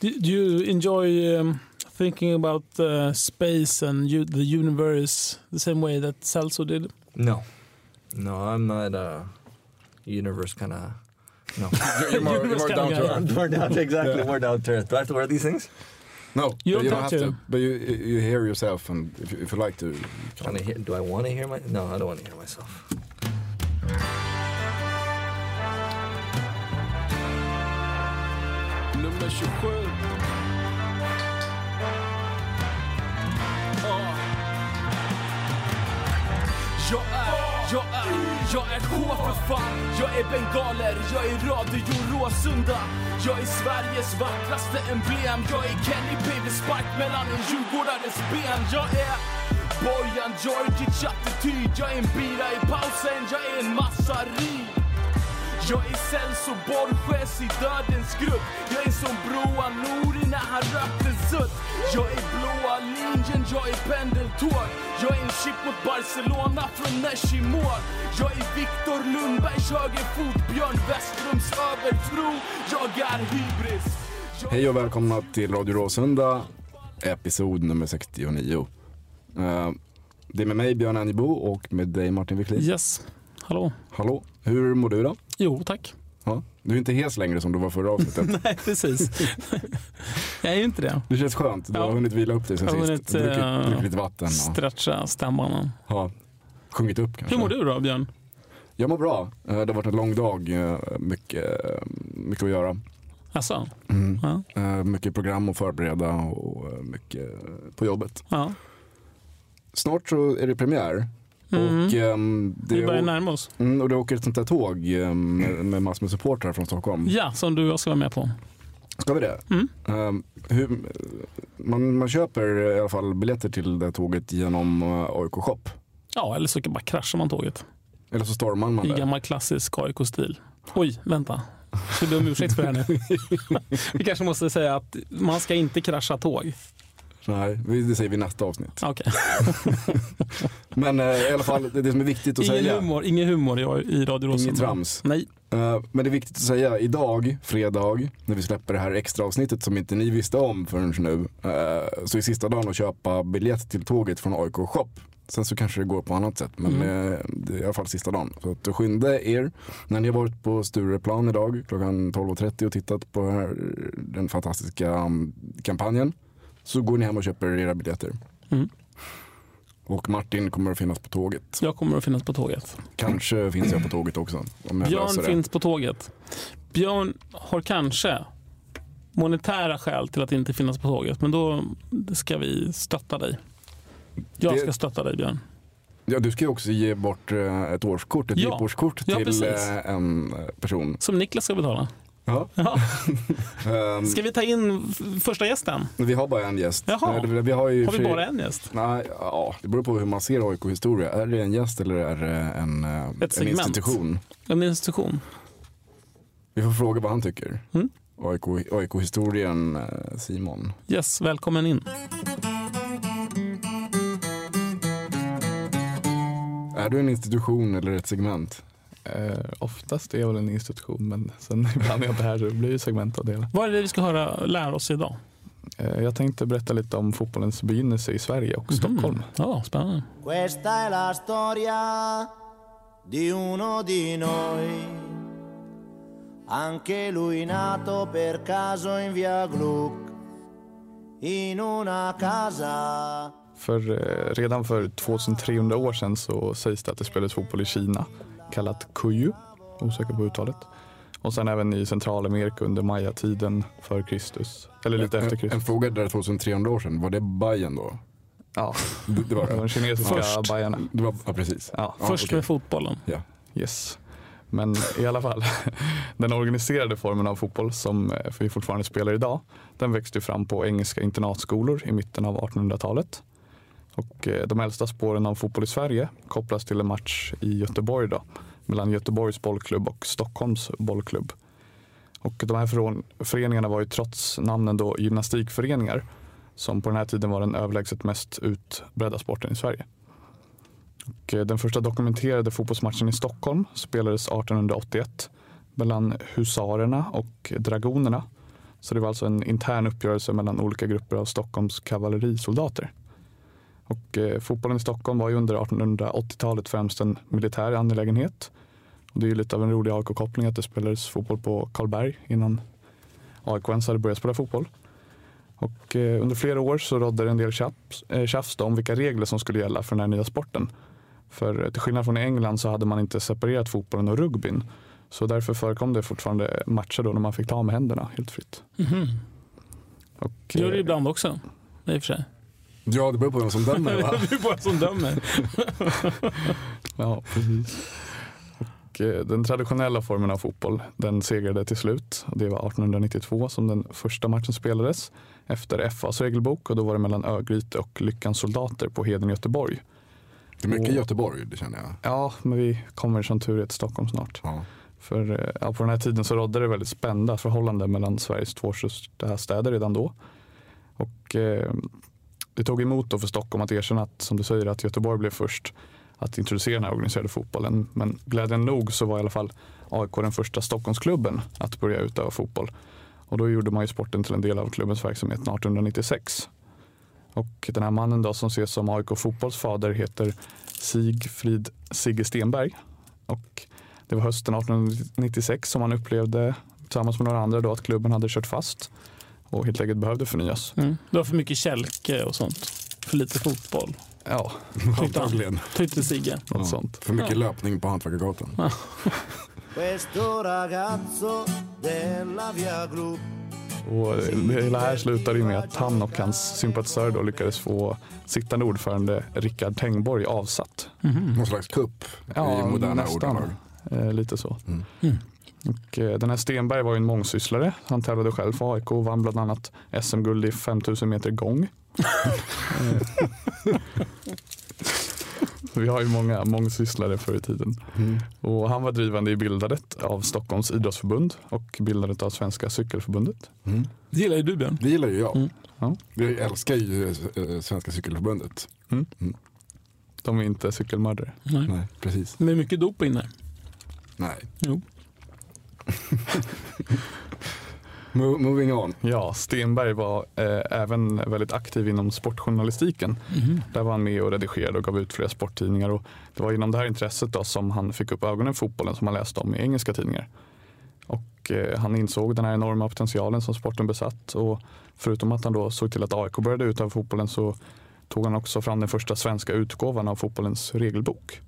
Do, do you enjoy um, thinking about uh, space and u- the universe the same way that Celso did? No, no, I'm not a universe kind of. No, You're, you're more, you're more down to earth. more down exactly Yeah. more down to earth. Do I have to wear these things? No, You but don't have to. But you, you you hear yourself, and if you, if you like to, you hear, do I want to hear my? No, I don't want to hear myself. Nummer 27. Jag är, jag är, jag är K för fan. Jag är bengaler, jag är Radio Råsunda. Jag är Sveriges vackraste emblem. Jag är Kenny Baby Spark mellan en djurgårdares ben. Jag är Bojan Djordjic attityd. Jag är en bira i pausen, jag är en massari jag är Celso Borges i dödens grupp Jag är som Broa Nouri när han rökte sutt Jag är blåa linjen, jag är pendeltåg Jag är en chip mot Barcelona från Nesh i mål Jag är Viktor Lundbergs högerfot Björn Westrums övertro Jag är hybris Jag Hej och välkomna till Radio Råsunda, episod nummer 69. Eh, det är med mig Björn Annebo och med dig Martin Wiklin. Yes. Hallå. Hallå, hur mår du då? Jo, tack. Ja, du är inte hes längre som du var förra avsnittet. Nej, precis. jag är ju inte det. Det känns skönt, du har Ja. hunnit vila upp dig sen har sist. hunnit, Druckit, eh, druckit lite vatten och Stretcha stämbanden. ja, sjungit upp kanske. Hur mår du då, Björn? Jag mår bra. Eh, Det har varit en lång dag, eh, mycket, mycket att göra. Alltså? Mm. Ja. Mycket program att förbereda och mycket på jobbet. ja. Snart så är det premiär. Mm. Och, Vi det, börjar närma oss. mm, och det åker ett sånt där tåg ehm, med, med massor med supportrar från Stockholm. Ja, som du och jag ska vara med på. Ska vi det? Mm. Ehm, hur, man, man köper i alla fall biljetter till det tåget genom uh, AIK Shop. Ja, eller så bara kraschar man tåget. Eller så stormar man I det. gammal klassisk AIK-stil. Oj, vänta. Ska be om ursäkt för det här nu. Vi kanske måste säga att man ska inte krascha tåg. Nej, det säger vi i nästa avsnitt. Okej. Men eh, i alla fall, det, det som är viktigt att Ingen säga. humor, ingen humor i, i Radio Råsunda. Inget trams. Nej. Eh, Men det är viktigt att säga, idag, fredag, när vi släpper det här extra avsnittet som inte ni visste om förrän nu, eh, så är sista dagen att köpa biljett till tåget från AIK Shop. Sen så kanske det går på annat sätt, men Mm. eh, det är i alla fall sista dagen. Så att skynda er. När ni har varit på Stureplan idag klockan 12.30 och tittat på här, den fantastiska um, kampanjen så går ni hem och köper era biljetter. Mm. Och Martin kommer att finnas på tåget. Jag kommer att finnas på tåget. Kanske finns jag på tåget också. Om jag Björn finns på tåget. Björn har kanske monetära skäl till att inte finnas på tåget. Men då ska vi stötta dig. Jag Det- ska stötta dig Björn. Ja, du ska ju också ge bort eh, ett årskort, ett Ja. Ja, till precis. eh, en person. Som Niklas ska betala. Ja. Ja. Ehm, Ska vi ta in första gästen? Vi har bara en gäst. Jaha. Vi har ju Har vi bara en gäst? Nej, ja, det beror på hur man ser AIK historia. Är det en gäst eller är det en, eh, en segment. institution? En institution. Vi får fråga vad han tycker. Mm. AIK, AIK-historien eh, Simon. Yes, välkommen in. Är du en institution eller ett segment? Eh, oftast är jag väl en institution men sen ibland är jag inte här så det blir segment av det hela. Vad är det vi ska höra, lära oss idag? Eh, jag tänkte berätta lite om fotbollens begynnelse i Sverige och Stockholm. Mm. Ja, spännande. Questa è la storia di uno di noi. Anche lui nato per caso in via Gluck In una casa För eh, redan för 2300 år sedan så sägs det att det spelades fotboll i Kina kallat Kuyu, osäker på uttalet. Och sen även i Centralamerika under mayatiden för Kristus, eller lite efter En, en Kristus. fråga där 2300 år sedan, var det Bajen då? Ja, Det, det var de kinesiska Först. bajarna. det var, ja, precis. Ja, Ja, Först okej. med fotbollen. yes. Men i alla fall, den organiserade formen av fotboll som eh, vi fortfarande spelar idag, den växte fram på engelska internatskolor i mitten av 1800-talet. Och eh, de äldsta spåren av fotboll i Sverige kopplas till en match i Göteborg då, mellan Göteborgs bollklubb och Stockholms bollklubb. Och de här föreningarna var ju trots namnen då gymnastikföreningar som på den här tiden var den överlägset mest utbredda sporten i Sverige. Och eh, den första dokumenterade fotbollsmatchen i Stockholm spelades 1881 mellan husarerna och dragonerna. Så det var alltså en intern uppgörelse mellan olika grupper av Stockholms kavallerisoldater. Och eh, fotbollen i Stockholm var ju under 1880-talet främst en militär angelägenhet. Och det är ju lite av en rolig AIK-koppling att det spelades fotboll på Karlberg innan AIK ens hade börjat spela fotboll. Och eh, under flera år så rådde det en del tjafs, eh, tjafs om vilka regler som skulle gälla för den här nya sporten. För till skillnad från i England så hade man inte separerat fotbollen och rugbyn. Så därför förekom det fortfarande matcher då när man fick ta med händerna helt fritt. Mhm. Och, Det gör det ibland också. I och för sig. Ja, det beror på vem som dömer va? Det är bara som dömer. Ja, precis. Och, eh, den traditionella formen av fotboll den segrade till slut. Det var 1892 som den första matchen spelades efter FAs regelbok och då var det mellan Örgryte och Lyckans soldater på Heden i Göteborg. Det är mycket Och- Göteborg, det känner jag. Ja, men vi kommer som tur är till Stockholm snart. Ja. För eh, ja, på den här tiden så rådde det väldigt spända förhållanden mellan Sveriges två största städer redan då. Och eh, det tog emot då för Stockholm att erkänna att, som du säger, att Göteborg blev först att introducera den här organiserade fotbollen. Men glädjande nog så var i alla fall AIK den första Stockholmsklubben att börja utöva fotboll. Och då gjorde man ju sporten till en del av klubbens verksamhet 1896. Och den här mannen då som ses som AIK fotbolls fader heter Sigfrid Sigge Stenberg. Och det var hösten 1896 som han upplevde tillsammans med några andra då att klubben hade kört fast och helt enkelt behövde förnyas. Mm. Det var för mycket kälke och sånt. För lite fotboll. Ja, Antagligen. Tyckte Sigge. Ja. sånt. För mycket Ja. löpning på Hantverkargatan. Gluck Och det hela här slutade med att han och hans sympatisörer då lyckades få sittande ordförande Rickard Tengborg avsatt. Mhm. Någon slags kupp i moderna nästan. ordalag. Eh, lite så. Mm. Mm. Och, eh, den här Stenberg var ju en mångsysslare. Han tävlade själv för AIK och vann bland annat SM-guld i 5000 meter gång. Eh, Vi har ju många mångsysslare förr i tiden. Mm. Och han var drivande i bildandet av Stockholms idrottsförbund och bildandet av Svenska cykelförbundet. Mm. Det gillar ju du Björn. Det gillar ju jag. Mm. Ja. Jag älskar ju eh, Svenska Cykelförbundet. De är inte cykelmördare. Nej. Nej, precis. Men mycket doping där. Nej. Jo. Mo- moving on. Ja, Stenberg var eh, även väldigt aktiv inom sportjournalistiken. Mhm. Där var han med och redigerade och gav ut flera sporttidningar. Och det var genom det här intresset då som han fick upp ögonen för fotbollen som han läste om i engelska tidningar. Och eh, han insåg den här enorma potentialen som sporten besatt. Och förutom att han då såg till att AIK började utöva fotbollen så tog han också fram den första svenska utgåvan av fotbollens regelbok.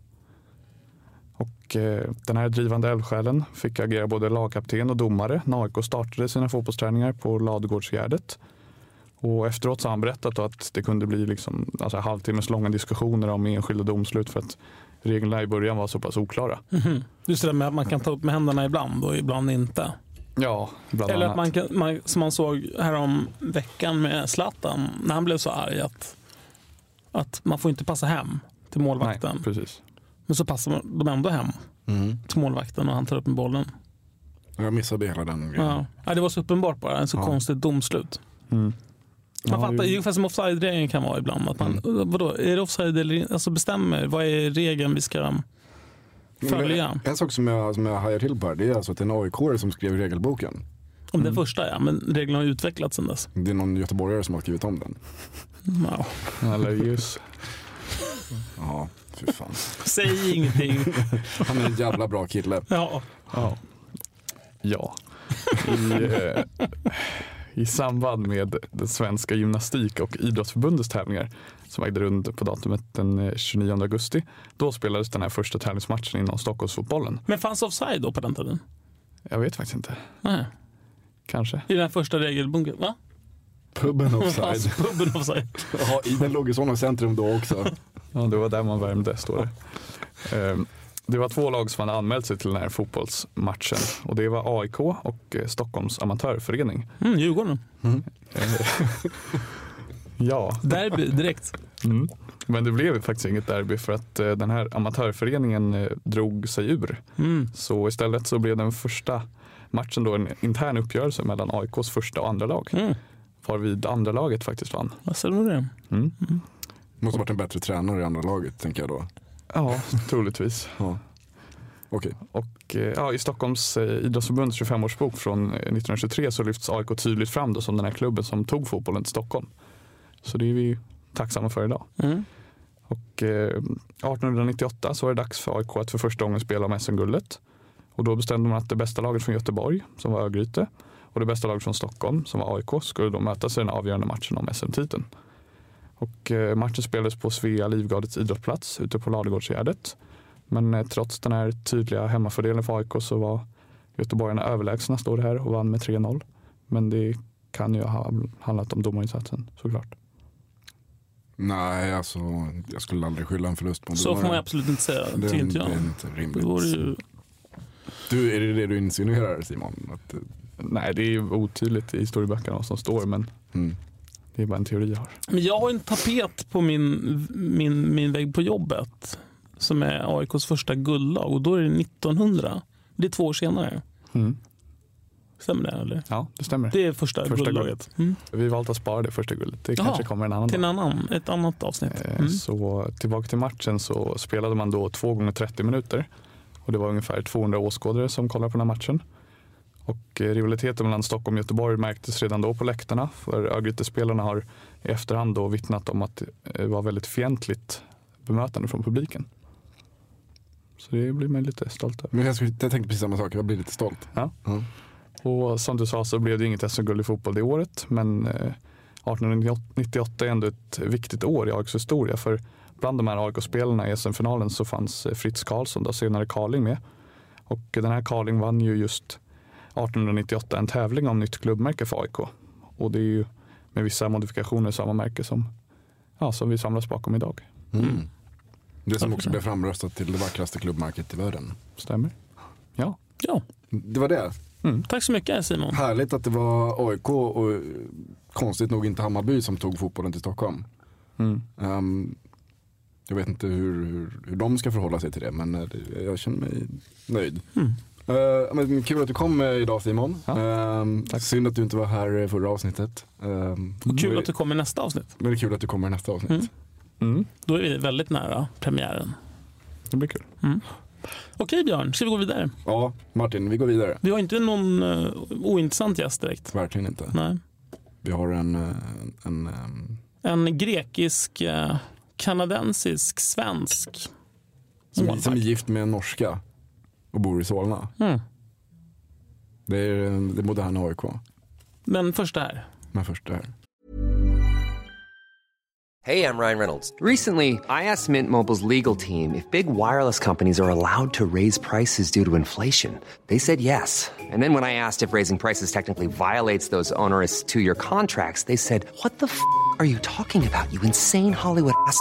Och eh, den här drivande eldsjälen fick agera både lagkapten och domare när AIK startade sina fotbollsträningar på Ladugårdsgärdet. Och efteråt så har han berättat att det kunde bli liksom, alltså halvtimmes långa diskussioner om enskilda domslut för att reglerna i början var så pass oklara. Mhm. Just det där med att man kan ta upp med händerna ibland och ibland inte. Ja, bland Eller att annat. man, kan, man som man såg härom veckan med Zlatan när han blev så arg att, att man får inte passa hem till målvakten. Nej, precis. Men så passar de ändå hem Mm. till målvakten och han tar upp med bollen. Jag missade hela den grejen. Ja. Ja, det var så uppenbart bara, en så Ja. konstigt domslut. Mm. Man Ja, fattar ju- ungefär som offside-regeln kan vara ibland. Att man, vadå, är det offside eller? Alltså bestämmer, vad är regeln vi ska följa? En sak som jag, som jag hajar till på här, det är alltså att det är en aik som skrev regelboken. Om den första ja, men reglerna har utvecklats sedan dess. Det är någon göteborgare som har skrivit om den. Ja. Eller just. Ja. Säg ingenting. Han är en jävla bra kille. Ja. Ja. Ja. I, eh, I samband med den svenska gymnastik och idrottsförbundets tävlingar som ägde rum på datumet den eh, 29 augusti. Då spelades den här första tävlingsmatchen inom Stockholmsfotbollen. Men fanns offside då på den tiden? Jag vet faktiskt inte. Nej. Kanske. I den här första regelbunken? Va? Puben offside. Puben offside. Ja, den låg i sådana centrum då också. Ja, det var där man värmde, står det. Ehm, Det var två lag som hade anmält sig till den här fotbollsmatchen och det var AIK och eh, Stockholms amatörförening. Mm, Djurgården. Eh, Ja, Derby direkt. mm. men det blev faktiskt inget derby för att eh, den här amatörföreningen eh, drog sig ur. Mm. Så istället så blev den första matchen då en intern uppgörelse mellan AIKs första och andra lag. Mm. Varvid andra laget faktiskt vann. Vad säger du det? Måste ha varit en bättre tränare i andra laget tänker jag då. Ja, troligtvis. Ja. Okej. Och eh, ja, i Stockholms eh, idrottsförbunds 25-årsbok från eh, 1923 så lyfts AIK tydligt fram då som den här klubben som tog fotbollen till Stockholm. Så det är vi tacksamma för idag. Mm. Och eh, 1898 så var det dags för AIK att för första gången spela om SM-guldet. Och då bestämde man att det bästa laget från Göteborg, som var Örgryte, och det bästa laget från Stockholm, som var AIK, skulle då mötas i den avgörande matchen om SM-titeln. Och eh, matchen spelades på Svea Livgardets idrottsplats ute på Ladugårdsgärdet. Men eh, trots den här tydliga hemmafördelen för AIK så var göteborgarna överlägsna står det här och vann med 3-0. Men det kan ju ha handlat om domarinsatsen såklart. Nej, alltså jag skulle aldrig skylla en förlust på en Så får man absolut inte säga. Det, tycker inte det är inte rimligt. Det vore ju... Du, är det det du insinuerar Simon? Att, Nej, det är ju otydligt i historieböckerna vad som står, men mm. Det är bara en teori jag har. Men jag har en tapet på min, min, min vägg på jobbet som är AIKs första guldlag och då är det 1900. Det är två år senare. Stämmer det? Eller? Ja, det stämmer. Det är första, Första guldlaget. Mm. Vi valt att spara det första guldet. Det Jaha, kanske kommer en annan Till en annan, ett annat avsnitt. Eh, Mm. Så tillbaka till matchen så spelade man då två gånger 30 minuter. Och det var ungefär 200 åskådare som kollade på den här matchen. Och eh, rivaliteten mellan Stockholm och Göteborg märktes redan då på läktarna. För Örgryte-spelarna har i efterhand då vittnat om att det var väldigt fientligt bemötande från publiken. Så det blir man lite stolt över. Men jag, skulle, jag tänkte precis samma sak, jag blir lite stolt. Ja. Ja. Och som du sa så blev det inget SM-guld i fotboll det året. Men eh, 1898 är ändå ett viktigt år i AIKs historia. För bland de här AIK-spelarna i SM-finalen så fanns eh, Fritz Karlsson, då senare Karling med. Och den här Karling vann ju just 1898 en tävling om nytt klubbmärke för AIK. Och det är ju med vissa modifikationer samma märke som, ja, som vi samlas bakom idag. Mm. Det som också blev framröstat till det vackraste klubbmärket i världen. Stämmer? Ja. Ja, Det var det. tack så mycket Simon. Härligt att det var AIK och konstigt nog inte Hammarby som tog fotbollen till Stockholm. Mm. Ehm, jag vet inte hur, hur, hur de ska förhålla sig till det men eh, jag känner mig nöjd. Mm. Eh, men kul att du kom eh, idag Simon. Ja, Ehm, tack. synd att du inte var här i förra avsnittet. Och kul att du kommer nästa avsnitt. Men det är kul att du kommer nästa avsnitt. Mm. Mm. Då är vi väldigt nära premiären. Det blir kul. Okej Björn, ska vi gå vidare? Ja, Martin, vi går vidare. Vi har inte någon uh, ointressant gäst direkt. Verkligen inte. Nej. Vi har en, eh, en, ehm, En grekisk, eh, kanadensisk, svensk som, som är gift med en norska och bor i Solna. Mm. Det är det moderna AIK. Men först det här. Men först det här. Hey, I'm Ryan Reynolds. Recently, I asked Mint Mobile's legal team if big wireless companies are allowed to raise prices due to inflation. They said yes. And then when I asked if raising prices technically violates those onerous two year contracts, they said, What the f are you talking about, you insane Hollywood ass?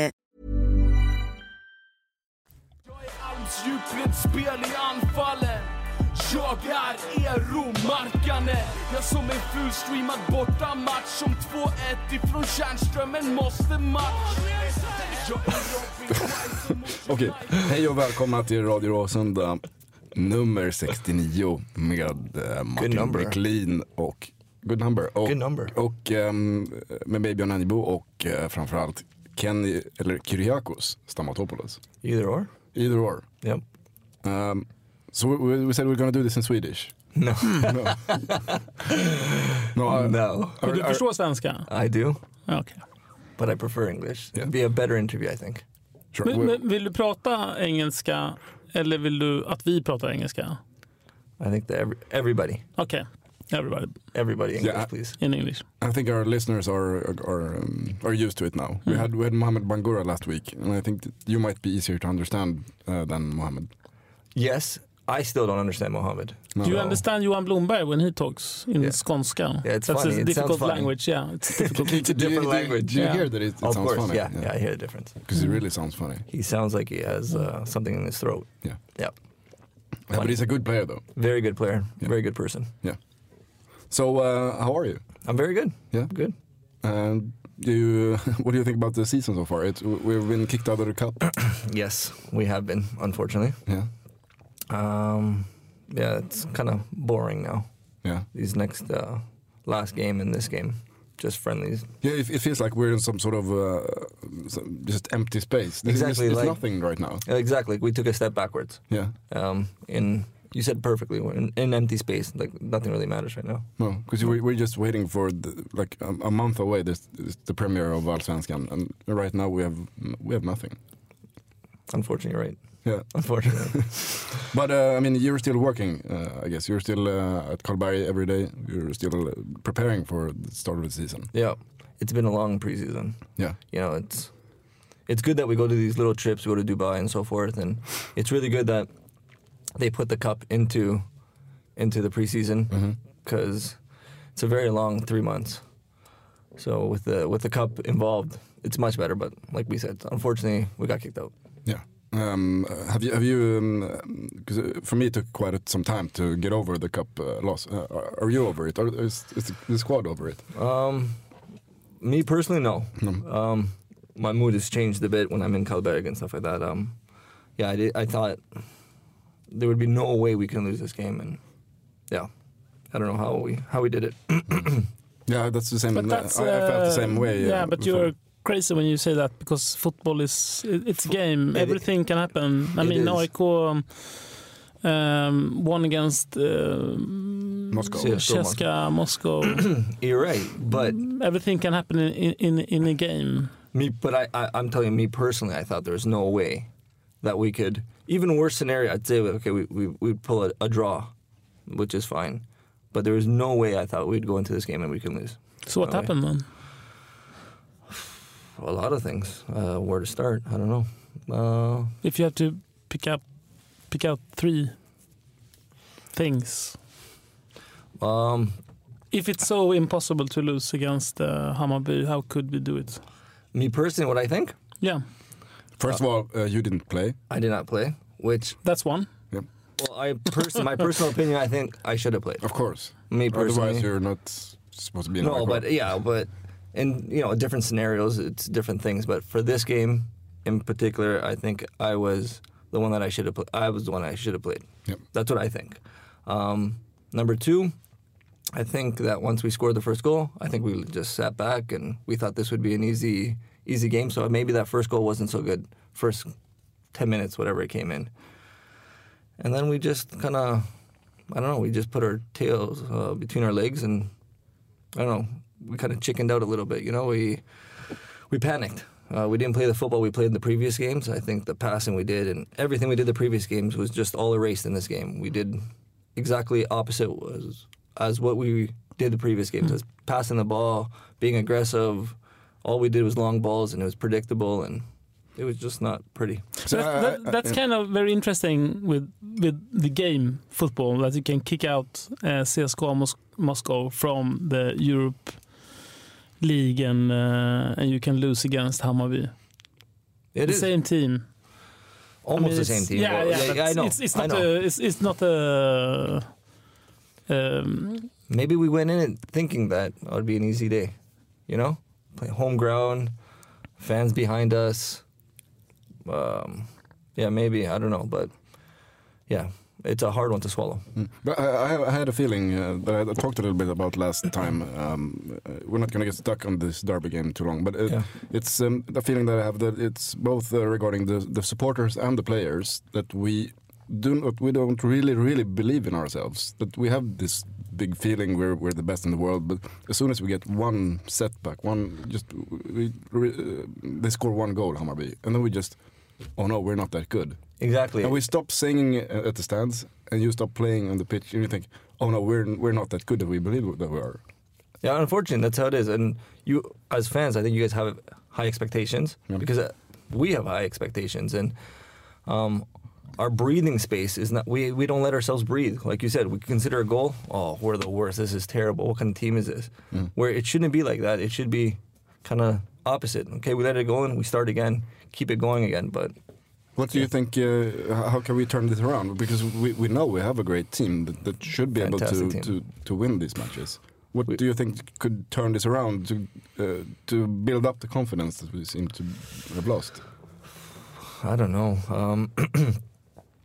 Armsdjupet spel i anfallen Jag är Eero-markane Jag som en fulstreamad bortamatch Som 2-1 ifrån Tjärnströmen måste match är Okej, hej och välkomna till Radio Råsunda nummer 69 med eh, Martin number. Och Good number. Och, Good number. och ehm, med Baby Ananibo och uh, framförallt Kenny, eller Kyriakos Stamatopoulos. Either or. Either or. Yep. Um, so we, we said we're gonna do this in Swedish. No. No. no, uh, no. Men du förstår svenska? I do, Okay. but I prefer English. Yeah. It'd be a better interview, I think. sure. Men, We- men vill du prata engelska eller vill du att vi pratar engelska? I think that every, everybody, Okej, everybody everybody English, Yeah. please. in English. I think our listeners are are um, are used to it now. We had we had Mohammed Bangura last week, and I think that you might be easier to understand uh, than Mohammed. Yes, I still don't understand Mohammed. No. Do you No. understand Johan Blomberg when he talks in Yeah. skånska? Yeah, it's That's funny. a It difficult funny. language. Yeah, it's difficult. It's a Do you- different do you- language. Do you Yeah. hear that it, it of sounds course, funny? yeah, yeah, I hear the difference. Because it really sounds funny. He sounds like he has uh, something in his throat. Yeah. Yeah. Yeah, but he's a good player though. Very good player. Yeah. Very good person. Yeah. So uh, how are you? I'm very good. Yeah. Good. And do you, what do you think about the season so far? It's, we've been kicked out of the cup. Yes, we have been, unfortunately. yeah. Um, yeah, it's kind of boring now. Yeah. These next uh, last game and this game, just friendlies. Yeah, it, it feels like we're in some sort of uh, some- just empty space. There's, Exactly, There's like- nothing right now. Exactly, we took a step backwards. Yeah. Um, in you said perfectly, we're in, in empty space. Like nothing really matters right now. No, because we're, we're just waiting for the, like a, a month away. This, this the premiere of Allsvenskan, and right now we have we have nothing. Unfortunately, right. Yeah, Unfortunately, but uh, I mean, you're still working. Uh, I guess you're still uh, at Karlberg every day. You're still uh, preparing for the start of the season. yeah, it's been a long preseason. Yeah, you know, it's it's good that we go to these little trips, we go to Dubai and so forth, and it's really good that they put the cup into into the preseason because it's a very long three months. So with the with the cup involved, it's much better. But like we said, unfortunately, we got kicked out. yeah. Um, uh, have you have you? Because uh, for me, it took quite some time to get over the cup uh, loss. Uh, are, you over it? Or is, is the squad over it? Um, me personally, no. No. Um, my mood has changed a bit when I'm in Karlberg and stuff like that. Um, yeah, I did. I thought there would be no way we can lose this game, and yeah, I don't know how we how we did it. Yeah, that's the same. But that's I, I felt the uh, same way. Yeah, uh, but before. you're crazy when you say that because football is it- it's a game. It- Everything can happen. I it mean, is. AIK um, um, won against uh, Moscow. CSKA Cheska Moscow. You're right, but Everything can happen in in, in a game. me, but I, I, I'm telling you, me personally, I thought there was no way that we could. Even worst scenario, I'd say, okay, we we we'd pull a, a draw, which is fine, but there was no way I thought we'd go into this game and we can lose. So what No way. happened then? A lot of things. Uh, where to start? I don't know. Uh, If you have to pick up pick out three things. um, If it's so impossible to lose against uh, Hammarby, how could we do it? me personally, what I think, Yeah, First of all, uh, you didn't play. I did not play. Which, that's one. Yeah. well, I person, my personal opinion, I think I should have played. Of course. Me personally, Otherwise, you're not supposed to be in no, the but yeah, but in you know different scenarios, it's different things. But for this game in particular, I think I was the one that I should have. Pl- I was the one I should have played. Yep. That's what I think. Um, number two, I think that once we scored the first goal, I think we just sat back and we thought this would be an easy, easy game. So maybe that first goal wasn't so good. First ten minutes, whatever it came in, and then we just kind of, I don't know, we just put our tails uh, between our legs and I don't know, we kind of chickened out a little bit. You know, we we panicked. Uh, we didn't play the football we played in the previous games. I think the passing we did and everything we did the previous games was just all erased in this game. We did exactly opposite was as what we did the previous games. As passing the ball, being aggressive. All we did was long balls, and it was predictable, and it was just not pretty. So that, that, that's kind of very interesting with with the game football that you can kick out uh, CSKA Mos- Moscow from the Europe League and uh, and you can lose against Hammarby. It the is same team. almost I mean, the same it's- team. Yeah, but- yeah. but I know. It's, it's I not know. a. It's, it's not a. Um, Maybe we went in it thinking that it would be an easy day, you know, play home ground, fans behind us. Um, yeah, maybe I don't know, but yeah, it's a hard one to swallow. Mm. But I, I- had a feeling uh, that I talked a little bit about last time. Um, uh, we're not going to get stuck on this derby game too long, but it, Yeah. it's um, the feeling that I have that it's both uh, regarding the, the supporters and the players that we do not we don't really really believe in ourselves. That we have this big feeling we're we're the best in the world, but as soon as we get one setback, one just we, we, uh, they score one goal, Hammarby, and then we just oh no, we're not that good. Exactly. And we stop singing uh, at the stands, and you stop playing on the pitch, and you think, "Oh no, we're we're not that good that we believe that we are." Yeah, unfortunately, that's how it is. And you, as fans, I think you guys have high expectations Yeah. because uh, we have high expectations, and um, our breathing space is not. We we don't let ourselves breathe. Like you said, we consider a goal. Oh, we're the worst. This is terrible. What kind of team is this? Where it shouldn't be like that. It should be kind of opposite. Okay, we let it go and we start again. Keep it going again. But What do you think? Uh, how can we turn this around? Because we, we know we have a great team that, that should be able to, Fantastic to to win these matches. What do you think could turn this around to uh, to build up the confidence that we seem to have lost? I don't know. Um,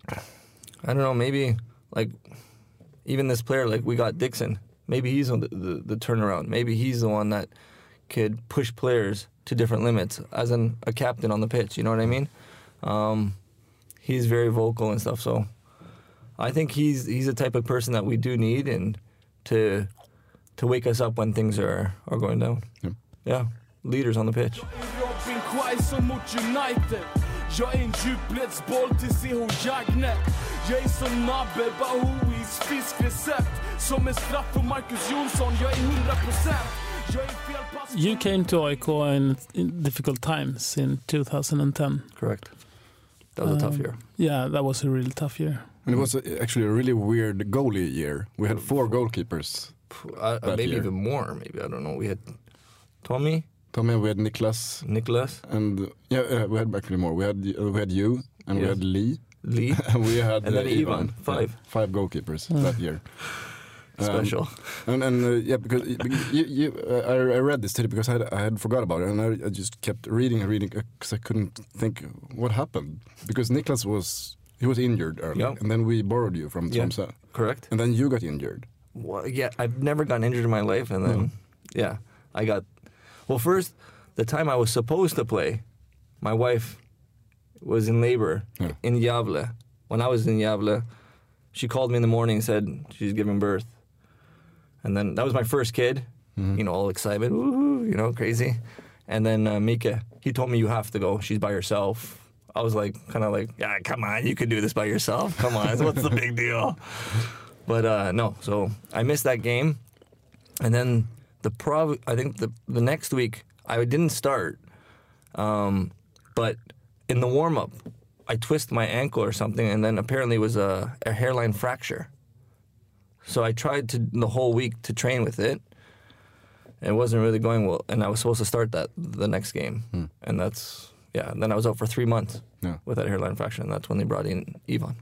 I don't know. Maybe like even this player, like we got Dixon. Maybe he's on the, the, the turnaround. Maybe he's the one that could push players to different limits as an, a captain on the pitch. You know what I mean? Um, he's very vocal and stuff. So I think he's he's the type of person that we do need and to to wake us up when things are are going down. Yeah. yeah. Leaders on the pitch. Robin Quaison mot United Jag är en djupledsboll till CH Jagnet Jag är som Nabbe Bahouis fiskrecept Som en straff för Marcus Jonsson Jag är 100% Jag är you came to AIK in, in difficult times in 2010. Correct. That was a tough Um, year. Yeah, that was a really tough year. And it was uh, actually a really weird goalie year. We had four goalkeepers. Uh, maybe year. even more. Maybe I don't know. We had Tommy, Tommy, we had Niklas, Nicholas, and yeah, uh, we had actually more. We had uh, we had you, and we had Lee, Lee. and we had And then uh, Ivan. Five. Yeah, five goalkeepers that year. Um, Special. And, and uh, yeah, because you, you, uh, I, I read this today because I had, I had forgot about it, and I, I just kept reading and reading because I couldn't think what happened. Because Niklas was he was injured early, Yeah. and then we borrowed you from Yeah. Correct. and then you got injured. Well, yeah, I've never gotten injured in my life, and then yeah, I got. Well, first, the time I was supposed to play, my wife was in labor Yeah. in Gävle. When I was in Gävle, she called me in the morning and said she's giving birth, and then that was my first kid. You know, all excited, you know, crazy. And then uh, Mika, he told me you have to go. She's by herself. I was like, kind of like, yeah, come on, you can do this by yourself. Come on, what's the big deal? But uh, no, so I missed that game, and then the prob. I think the the next week I didn't start, um, but in the warm up, I twist my ankle or something, and then apparently it was a, a hairline fracture. So I tried to the whole week to train with it. And it wasn't really going well, and I was supposed to start that the next game, and that's yeah. And then I was out for three months Yeah. with that hairline fracture, and that's when they brought in Ivan.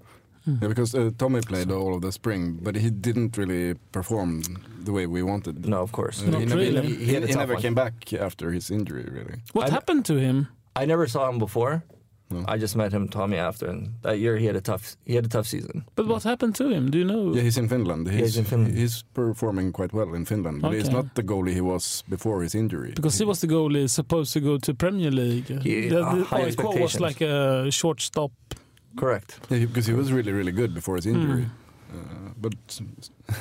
Yeah, because uh, Tommy played all of the spring, but he didn't really perform the way we wanted. No, of course. Uh, Not he never, really. he, He he never one. came back after his injury, really. What I- happened to him? I never saw him before. No. I just met him, Tommy, after, and that year he had a tough he had a tough season. But what happened to him? Do you know? Yeah, he's in Finland. He's, he's in Finland. he's performing quite well in Finland, but he's not the goalie he was before his injury. Because he was the goalie supposed to go to Premier League. He- the, uh, the high AIK was like a shortstop. Correct. Yeah, because he was really, really good before his injury, Hmm. uh, but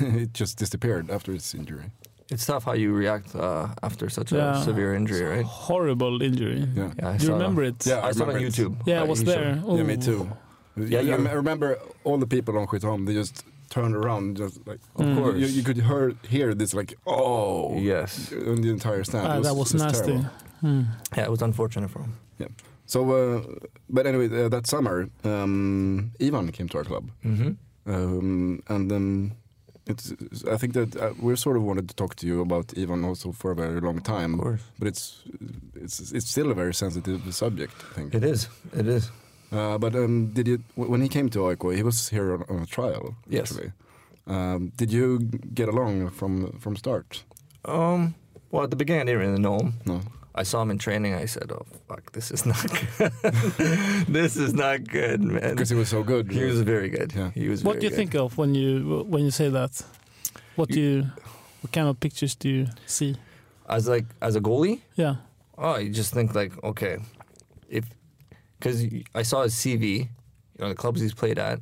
it just disappeared after his injury. it's tough how you react uh, after such a severe injury, right? Horrible injury. Yeah. Yeah, I Do you saw- remember it? Yeah, I, saw it on. YouTube. Yeah, I was he showed- there. Yeah, me too. Yeah, I you- I remember all the people on Skytteholm, they just turned around, just like, Of Mm. course. you, you could hear, hear this like, oh, Yes. in the entire stand. Ah, It that was it nasty. terrible. Hmm. Yeah, it was unfortunate for him. So, uh, but anyway, uh, that summer, um, Ivan came to our club, Mm-hmm. um, and um, it's. I think that uh, we sort of wanted to talk to you about Ivan also for a very long time, Of course. but it's it's it's still a very sensitive subject. I think. It is. It is. Uh, but um, did you when he came to Oiko, he was here on, on a trial. Yes. Actually. Um, did you get along from from start? Um. Well, at the beginning, I didn't really know him. No. I saw him in training. I said, "Oh fuck, this is not good. this is not good, man." Because he was so good. He was very good. Yeah. He was. What very do you good. think of when you when you say that? What do you what kind of pictures do you see? as like as a goalie? Yeah. Oh, you just think like, okay, if because I saw his CV, you know, the clubs he's played at.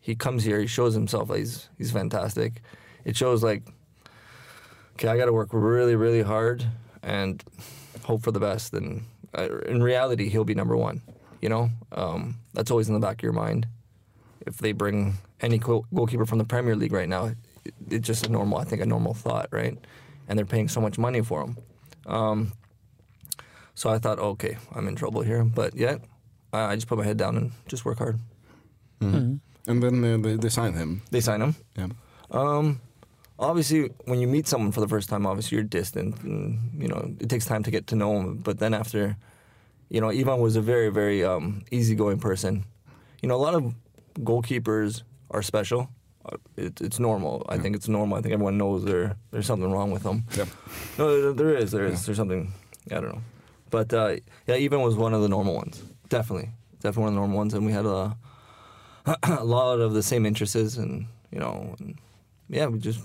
He comes here, he shows himself. Like he's he's fantastic. It shows like, okay, I got to work really, really hard and hope for the best. And uh, in reality, he'll be number one. You know, um, that's always in the back of your mind. If they bring any goalkeeper from the Premier League right now, it, it's just a normal, I think, a normal thought, right? And they're paying so much money for him. Um, so I thought, okay, I'm in trouble here. But yet, I I just put my head down and just work hard. Mhm. And then uh, they, they signed him. They sign him. Yeah. Um, obviously, when you meet someone for the first time, obviously you're distant, and you know it takes time to get to know them. But then after, you know, Ivan was a very, very um, easygoing person. You know, a lot of goalkeepers are special. Uh, It, it's normal. I think it's normal. I think everyone knows there there's something wrong with them. Yeah. No, there- there is. There is. There's something. I don't know. But uh, yeah, Ivan was one of the normal ones. Definitely, definitely one of the normal ones, and we had a a lot of the same interests, and you know, and yeah, we just.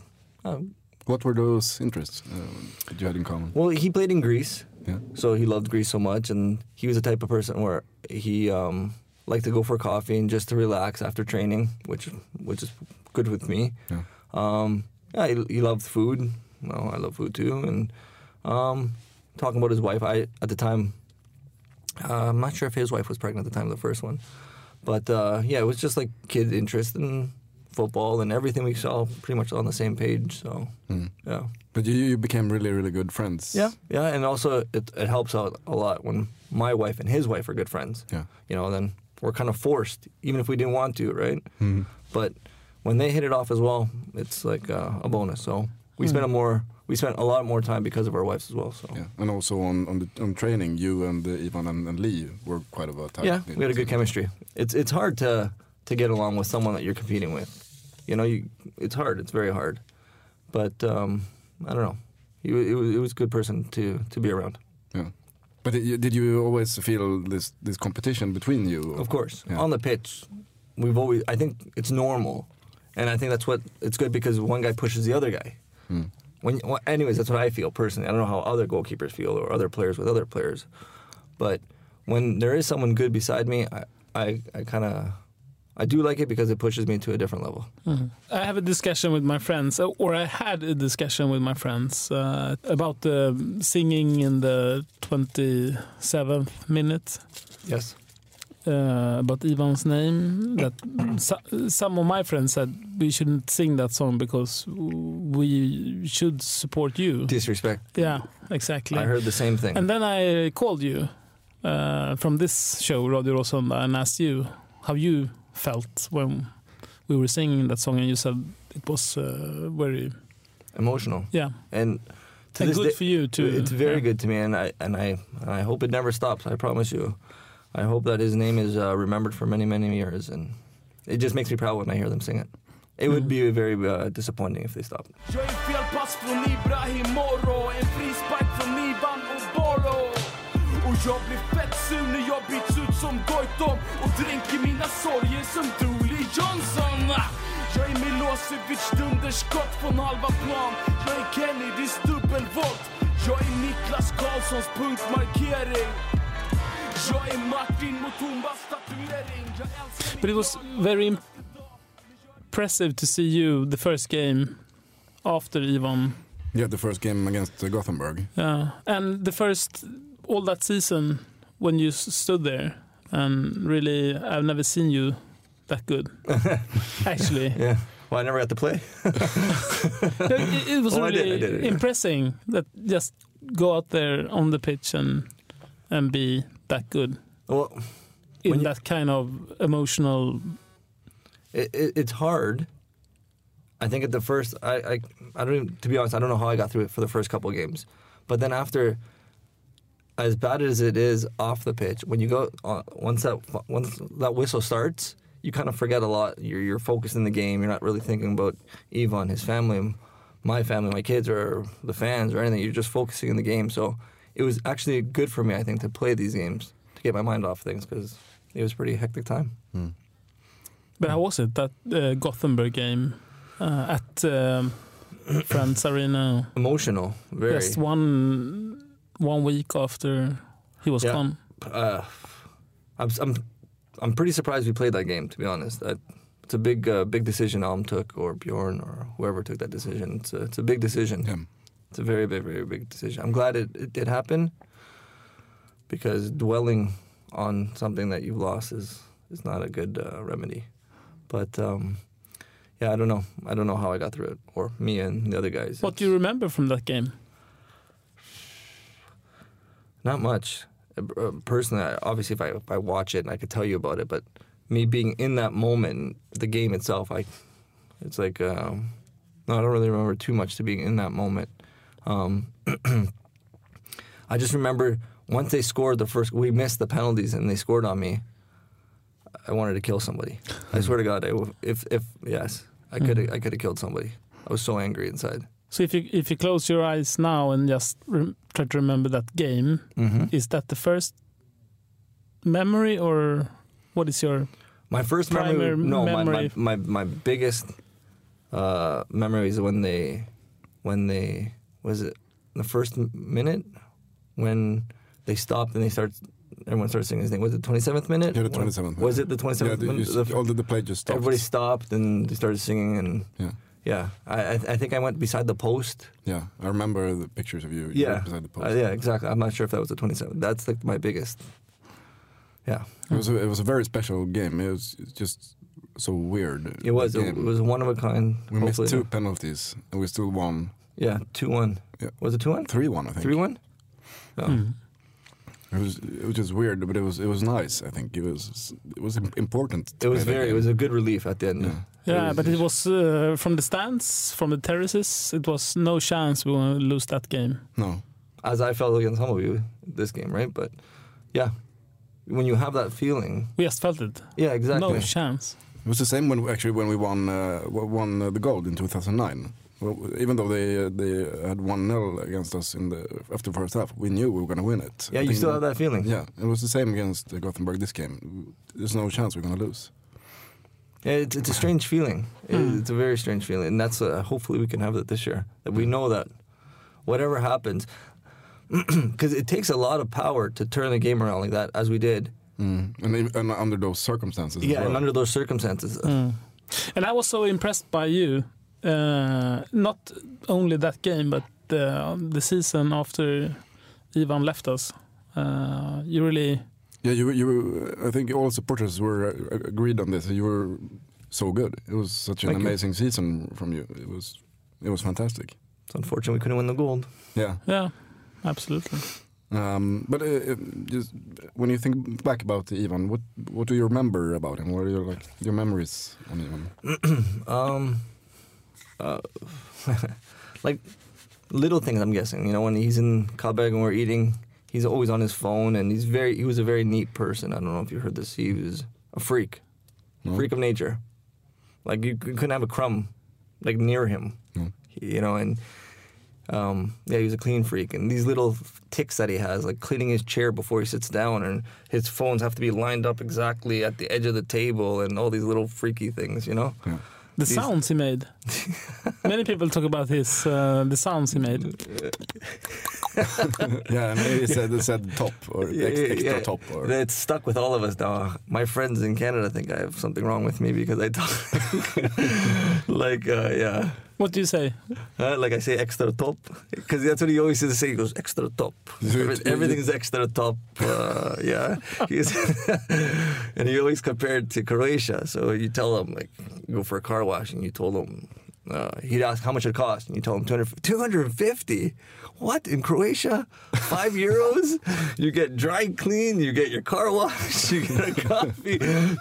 Uh, What were those interests uh, that you had in common? well, he played in Greece, Yeah. so he loved Greece so much, and he was the type of person where he um, liked to go for coffee and just to relax after training, which which is good with me. Yeah. Um, yeah, he, he loved food. Well, I love food too, and um, talking about his wife, I at the time, uh, I'm not sure if his wife was pregnant at the time of the first one, but uh, yeah, it was just like kid interest in football and everything we saw pretty much on the same page. So Mm. yeah. But you, you became really, really good friends. Yeah, yeah, and also it, it helps out a lot when my wife and his wife are good friends. Yeah. You know, then we're kind of forced, even if we didn't want to, right? Mhm. But when they hit it off as well, it's like uh, a bonus. So we spent a more, we spent a lot more time because of our wives as well. So Yeah. And also on on, the, on training, you and uh, Ivan and, and Lee were quite of a tight. yeah, we had a good chemistry. It's it's hard to to get along with someone that you're competing with. You know, you it's hard. It's very hard. But um, I don't know. He, he was he was a good person to to be around. Yeah. But did you, did you always feel this this competition between you? Of course, Yeah. on the pitch, we've always. I think it's normal, and I think that's what it's good because one guy pushes the other guy. Mm. When, well, anyways, that's what I feel personally. I don't know how other goalkeepers feel or other players with other players, but when there is someone good beside me, I, I, I kind of, I do like it because it pushes me to a different level. I have a discussion with my friends, uh, or I had a discussion with my friends uh, about the singing in the 27th minute. Yes. Uh, about Ivan's name, that so, some of my friends said we shouldn't sing that song because we should support you. Disrespect. Yeah, exactly. I heard the same thing. And then I called you uh, from this show, Radio Råsunda, and asked you how you felt when we were singing that song, and you said it was uh, very, Emotional. yeah, And to and this good day- for you too. It's very Yeah. good to me, and I and I and I hope it never stops. I promise you. I hope that his name is uh, remembered for many many years, and it just makes me proud when I hear them sing it. It would be very uh, disappointing if they stopped. Som Goitom Och dränker mina sorger som Dooley Johnson! Jag är Milosevic dunderskott från halva plan. Jag är Kennedys dubbelvolt. Jag är Niklas Karlssons punktmarkering. Jag är Martin Mutumbas tatuering. Jag älskar But it was very impressive to see you the first game after Ivan. Yeah, the first game against Gothenburg. Yeah, and the first all that season when you stood there and really, I've never seen you that good. Actually, Yeah. Well, I never got to play. it, it was Oh, I did, really I did, yeah. impressing that just go out there on the pitch and and be that good Well, in you- that kind of emotional. it, it, it's hard. I think at the first, I, I, I don't. Even, to be honest, I don't know how I got through it for the first couple of games, but then after, as bad as it is off the pitch, when you go uh, once that once that whistle starts, you kind of forget a lot. You're you're focused in the game. You're not really thinking about Ivan, his family, my family, my kids, or the fans, or anything. You're just focusing in the game. So it was actually good for me, I think, to play these games to get my mind off things because it was a pretty hectic time. But how was it that uh, Gothenburg game uh, at um, Friends Arena? Emotional, very. Just one one week after he was Yeah. gone. uh, I'm, I'm I'm pretty surprised we played that game. To be honest, I, it's a big uh, big decision Alm took, or Bjorn, or whoever took that decision. It's a, it's a big decision. Yeah. It's a very very very big decision. I'm glad it, it did happen because dwelling on something that you've lost is is not a good uh, remedy. But um, yeah, I don't know. I don't know how I got through it, or me and the other guys. What do you remember from that game? Not much. Uh, uh, Personally, obviously, if I if I watch it, and I could tell you about it. But me being in that moment, the game itself, I, it's like, um, no, I don't really remember too much to being in that moment. Um, I just remember once they scored the first, we missed the penalties and they scored on me. I wanted to kill somebody. I swear to God, I, if if yes, I could I could have killed somebody. I was so angry inside. So if you if you close your eyes now and just try to remember that game, Mm-hmm. is that the first memory or what is your My first memory, no, my, memory. my, my my biggest uh, memory is when they, when they was it the first minute when they stopped and they start, everyone started singing his name. Was it twenty seventh minute? Yeah, the 27th Was it the twenty seventh? Yeah, the, minute? you, The- all the, the play just stopped. everybody stopped and they started singing and Yeah, yeah, I I, I think I went beside the post. yeah. I remember the pictures of you. you Yeah, were beside the post. Uh, yeah, exactly. I'm not sure if that was the twenty seventh. That's like my biggest. Yeah, It was a, it was a very special game. It was just so weird. it was. that It was one of a kind. we missed two penalties and we still won Yeah, two one. Yeah. Was it two one? three one. I think Three one. Oh. Hmm. It was it was just weird, but it was it was nice. I think it was it was important. It was very. It was a good relief at the end. Yeah. Yeah, but it was uh, from the stands, from the terraces. It was no chance we will lose that game. no. as I felt against some of you this game, right? But yeah, when you have that feeling, We just felt it. yeah, exactly. No chance. It was the same when actually when we won uh, won uh, the gold in 2009. Well, even though they uh, they had one 0 against us in the after the first half, we knew we were going to win it. yeah, I you think still have that feeling. Yeah, it was the same against uh, Gothenburg this game. There's no chance we're going to lose. Yeah, it's, it's a strange feeling. Hmm. It's a very strange feeling, and that's uh, hopefully we can have that this year. That we know that whatever happens, because it takes a lot of power to turn the game around like that, as we did. And, and under those circumstances. as Yeah, and under those circumstances, Mm. And I was so impressed by you. Uh, not only that game, but the, the season after Ivan left us. Uh, you really, Yeah, you, you. I think all supporters were uh, agreed on this. You were so good. It was such an Thank you. amazing season from you. It was, it was fantastic. it's unfortunate we couldn't win the gold. Yeah. yeah, absolutely. Um, but uh, uh, just when you think back about Ivan, what what do you remember about him? What are your like your memories on Ivan? Um, uh, like little things. I'm guessing. You know, when he's in Karlberg and we're eating, he's always on his phone, and he's very. He was a very neat person. I don't know if you heard this. He was a freak, No? freak of nature. Like you c- couldn't have a crumb, like near him. No. You know, and um, yeah, he was a clean freak. And these little ticks that he has, like cleaning his chair before he sits down, and his phones have to be lined up exactly at the edge of the table, and all these little freaky things. You know. The These- sounds he made. Many people talk about his uh, the sounds he made. yeah, and he said, they said top or Yeah, ex- yeah, extra yeah. top. Or, It's stuck with all of us now. My friends in Canada think I have something wrong with me because I talk like, uh, yeah. What do you say? Uh, like I say extra top because that's what he always says to say. He goes extra top. Everything's extra top. Uh, yeah, He's and he always compared to Croatia. So you tell him like go for a car wash and you told him uh, he'd ask how much it cost and you tell him 200, 250. What in Croatia? Five euros? You get dry clean. You get your car wash. You get a coffee.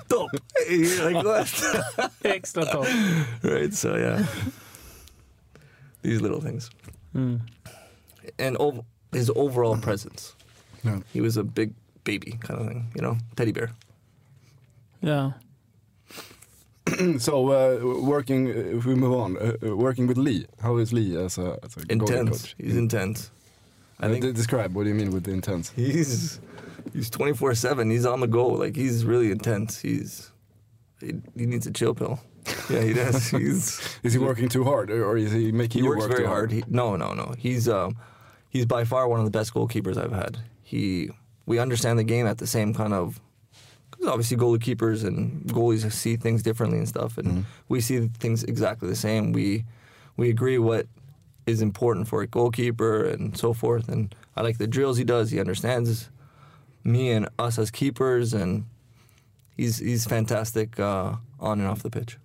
top. You're like what? Extra top. right. So yeah, these little things Mm. and ov- his overall presence. Yeah. He was a big baby kind of thing, you know, teddy bear. Yeah. so uh, working, if we move on, uh, uh, working with Lee. How is Lee as a, as a Intense. coach? He's intense. I Uh, think describe what do you mean with the intense? he's he's twenty four seven. He's on the go. Like he's really intense. He's he, he needs a chill pill. Yeah, he does. He's Is he working too hard, or is he making he you works work very too hard. He, no, no, no. He's um he's by far one of the best goalkeepers I've had. He we understand the game at the same kind of. Because obviously goalkeepers and goalies see things differently and stuff, and we see things exactly the same. We we agree what is important for a goalkeeper and so forth. And I like the drills he does. He understands me and us as keepers, and he's he's fantastic uh, on and off the pitch.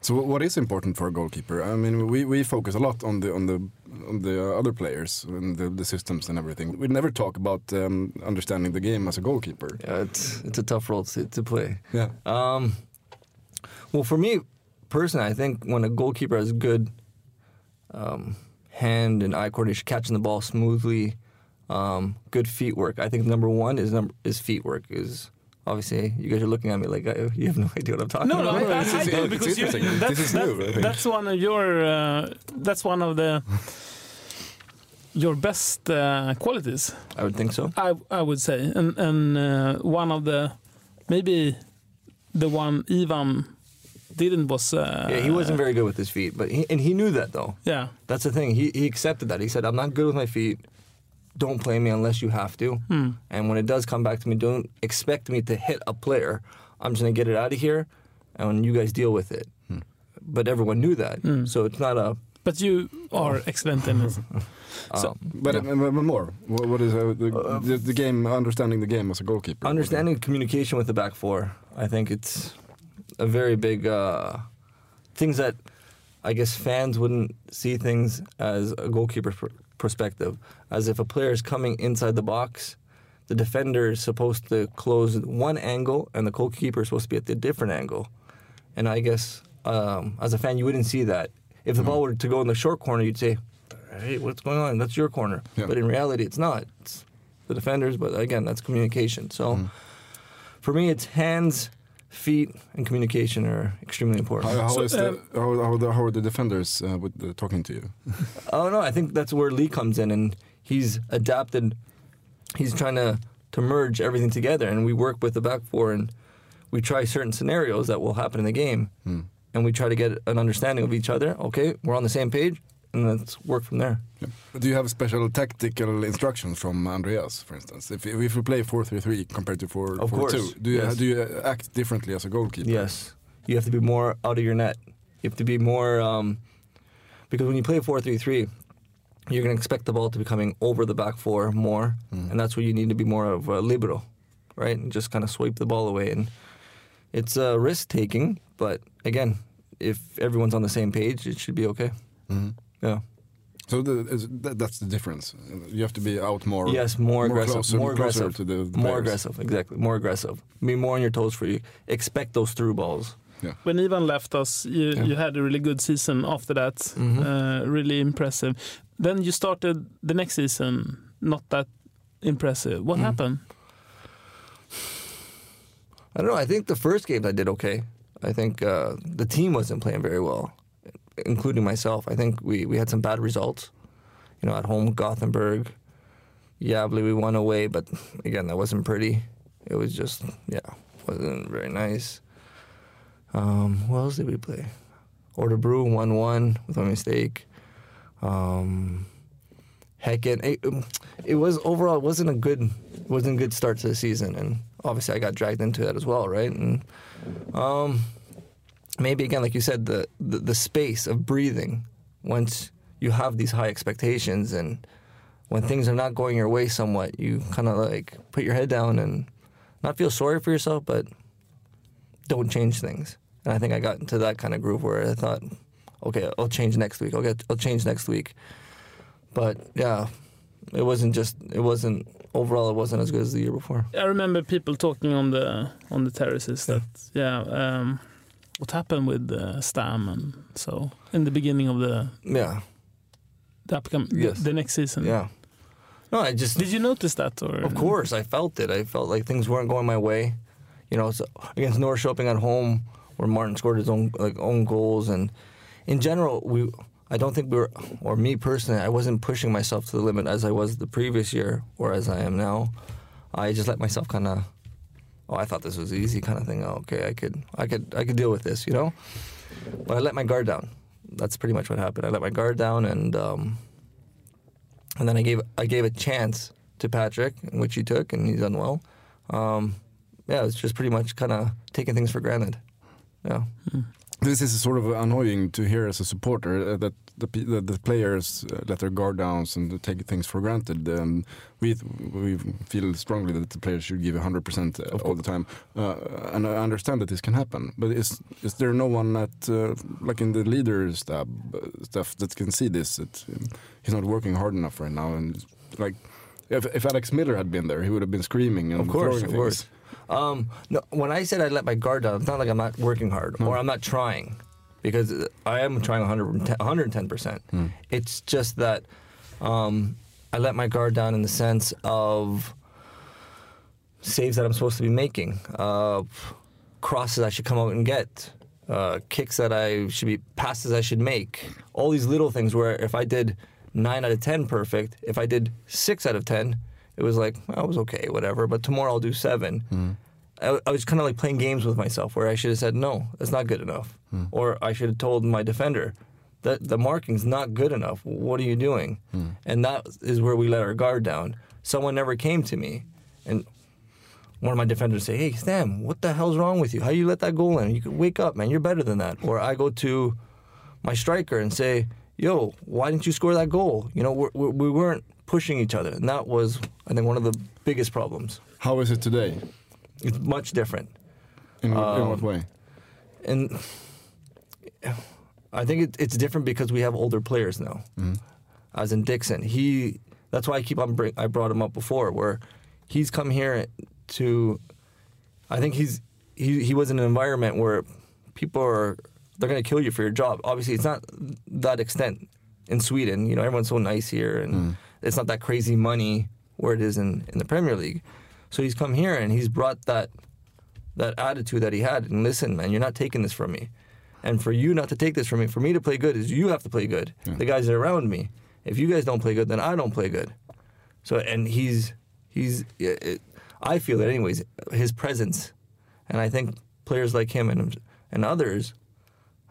So what is important for a goalkeeper? I mean, we, we focus a lot on the on the on the other players and the, the systems and everything. We never talk about um, understanding the game as a goalkeeper. Yeah, it's it's a tough role to, to play. Yeah. Um, well, for me personally, I think when a goalkeeper has good um, hand and eye coordination, catching the ball smoothly, um, good feet work. I think number one is number is feet work. Is obviously you guys are looking at me like I, you have no idea what I'm talking about. No, no. I, I, I do because you, that's, This is that- new, I that's one of your uh, that's one of the your best uh, qualities. I would think so. I I would say, and and uh, one of the maybe the one Ivan didn't was uh, Yeah, he wasn't very good with his feet, but he, and he knew that though. yeah That's the thing. He he accepted that. He said, "I'm not good with my feet. Don't play me unless you have to. Hmm. And when it does come back to me, don't expect me to hit a player. I'm just gonna get it out of here, and you guys deal with it." But everyone knew that, Hmm. so it's not a. but you are excellent in it. So- um, But, uh, but more, what, what is uh, the, the, the game? Understanding the game as a goalkeeper. understanding communication with the back four. I think it's a very big uh, things that I guess fans wouldn't see things as a goalkeeper pr- perspective. As if a player is coming inside the box, the defender is supposed to close one angle, and the goalkeeper is supposed to be at the different angle. And I guess um, as a fan, you wouldn't see that. If the ball were to go in the short corner, you'd say, "Hey, what's going on? That's your corner." Yeah. But in reality, it's not. It's the defenders. But again, that's communication. So for me, it's hands, feet, and communication are extremely important. How, how, So, is the, um, how, how, the, how are the defenders uh, with the, talking to you? Oh no, I think that's where Lee comes in, and he's adapted. He's trying to to merge everything together, and we work with the back four, and we try certain scenarios that will happen in the game, and we try to get an understanding of each other. Okay, we're on the same page, and let's work from there. Do you have special tactical instructions from Andreas, for instance? If, if you play 4-3-3 compared to 4 Of 4-2, do you, yes. do you act differently as a goalkeeper? Yes, you have to be more out of your net. You have to be more um, because when you play four three three, you're going to expect the ball to be coming over the back four more, and that's where you need to be more of a libero, right? And just kind of swipe the ball away, and it's uh, risk taking. But again, if everyone's on the same page, it should be okay. Yeah. So the, that's the difference. You have to be out more. Yes, more, aggressive, closer- more aggressive, to the, the more players. aggressive. Exactly, more aggressive. Be more on your toes for you. Expect those through balls. when Ivan left us, you, you had a really good season after that. Mhm. Uh, really impressive. Then you started the next season, not that impressive. What Mm. happened? I don't know. I think the first games I did okay. I think uh, the team wasn't playing very well, including myself. I think we, we had some bad results. You know, at home, Gothenburg, Gävle, we won away, but again, that wasn't pretty. It was just, yeah, wasn't very nice. Um, what else did we play? Örebro one one with my mistake. Um, Häcken. It, um, it was overall it wasn't a good wasn't a good start to the season, and obviously I got dragged into that as well, right? And um, maybe again, like you said, the, the the space of breathing once you have these high expectations and when things are not going your way somewhat, you kind of like put your head down and not feel sorry for yourself, but don't change things. And I think I got into that kind of groove where I thought, okay, I'll change next week. I'll get, I'll change next week. But yeah, it wasn't just, it wasn't overall, it wasn't as good as the year before. I remember people talking on the on the terraces that yeah, um, what happened with uh, Stam and so in the beginning of the Yeah, the upcoming Yes. the, the next season. yeah. No, I just Did you notice that or Of course, I felt it. I felt like things weren't going my way. You know, so against Norrköping at home, where Martin scored his own like own goals, and in general, we. I don't think we were, or me personally, I wasn't pushing myself to the limit as I was the previous year or as I am now. I just let myself kind of, oh, I thought this was easy kind of thing. Oh, okay, I could, I could, I could deal with this, you know. But I let my guard down. That's pretty much what happened. I let my guard down, and um, and then I gave I gave a chance to Patrick, which he took, and he's done well. Um, yeah, it's just pretty much kind of taking things for granted. Yeah, This is sort of annoying to hear as a supporter uh, that the, the, the players uh, let their guard down and take things for granted. Um, we we feel strongly that the players should give 100% uh, all the time, uh, and I understand that this can happen. But is is there no one at uh, like in the leader stab uh, stuff that can see this? That he's not working hard enough right now, and like. If, if Alex Miller had been there, he would have been screaming and of course, throwing of things. course. Um, no, when I said I let my guard down, it's not like I'm not working hard or I'm not trying, because I am trying 110 percent. It's just that um, I let my guard down in the sense of saves that I'm supposed to be making, uh, crosses I should come out and get, uh, kicks that I should be, passes I should make. All these little things where if I did nine out of ten perfect, if I did six out of ten, it was like well, I was okay, whatever. But tomorrow I'll do seven. I, I was kind of like playing games with myself where I should have said no, that's not good enough, hmm. or I should have told my defender that the marking's not good enough. What are you doing? Hmm. And that is where we let our guard down. Someone never came to me, and one of my defenders say, "Hey, Sam, what the hell's wrong with you? How you let that goal in? You could wake up, man. You're better than that." Or I go to my striker and say, "Yo, why didn't you score that goal?" You know, we're, we're, we weren't pushing each other, and that was, I think, one of the biggest problems. How is it today? It's much different, In, in Um, what way? and I think it, it's different because we have older players now. As in Dixon, he. That's why I keep on. Bring, I brought him up before, where he's come here to. I think he's he he was in an environment where people are they're going to kill you for your job. Obviously, it's not that extent in Sweden. You know, everyone's so nice here, and it's not that crazy money where it is in in the Premier League. So he's come here and he's brought that that attitude that he had. And listen, man, you're not taking this from me. And for you not to take this from me, for me to play good, is you have to play good. The guys that are around me. If you guys don't play good, then I don't play good. So, and he's he's. It, I feel it anyways. His presence, and I think players like him and and others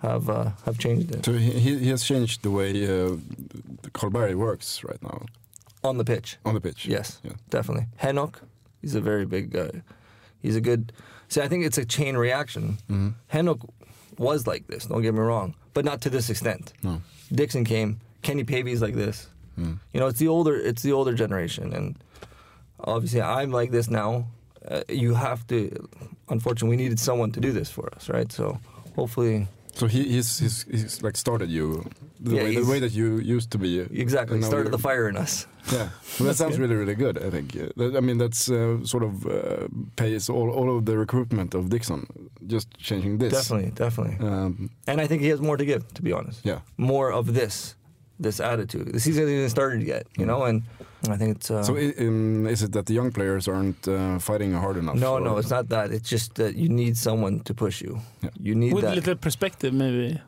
have uh, have changed it So he, he has changed the way uh, Karlberg works right now on the pitch. on the pitch. Yes, Yeah. definitely. Henok, he's a very big guy. He's a good. See, I think it's a chain reaction. Mm-hmm. Henok was like this. Don't get me wrong, but not to this extent. No. Dixon came. Kenny Pavey's like this. Mm. You know, it's the older. It's the older generation, and obviously, I'm like this now. Uh, you have to. Unfortunately, we needed someone to do this for us, right? So hopefully, So he, he's, he's he's like started you the, Yeah, way, the way that you used to be. exactly started the fire in us. Yeah, well, that sounds really really good. I think. I mean, that's uh, sort of uh, pays all all of the recruitment of Dixon. Just changing this. Definitely, definitely. Um, And I think he has more to give, to be honest. Yeah. More of this, this attitude. The season hasn't even started yet, you know, and I think it's. Uh, so i um, is it that the young players aren't uh, fighting hard enough? no, or- no, it's not that. It's just that you need someone to push you. Yeah. You need with that. little perspective maybe.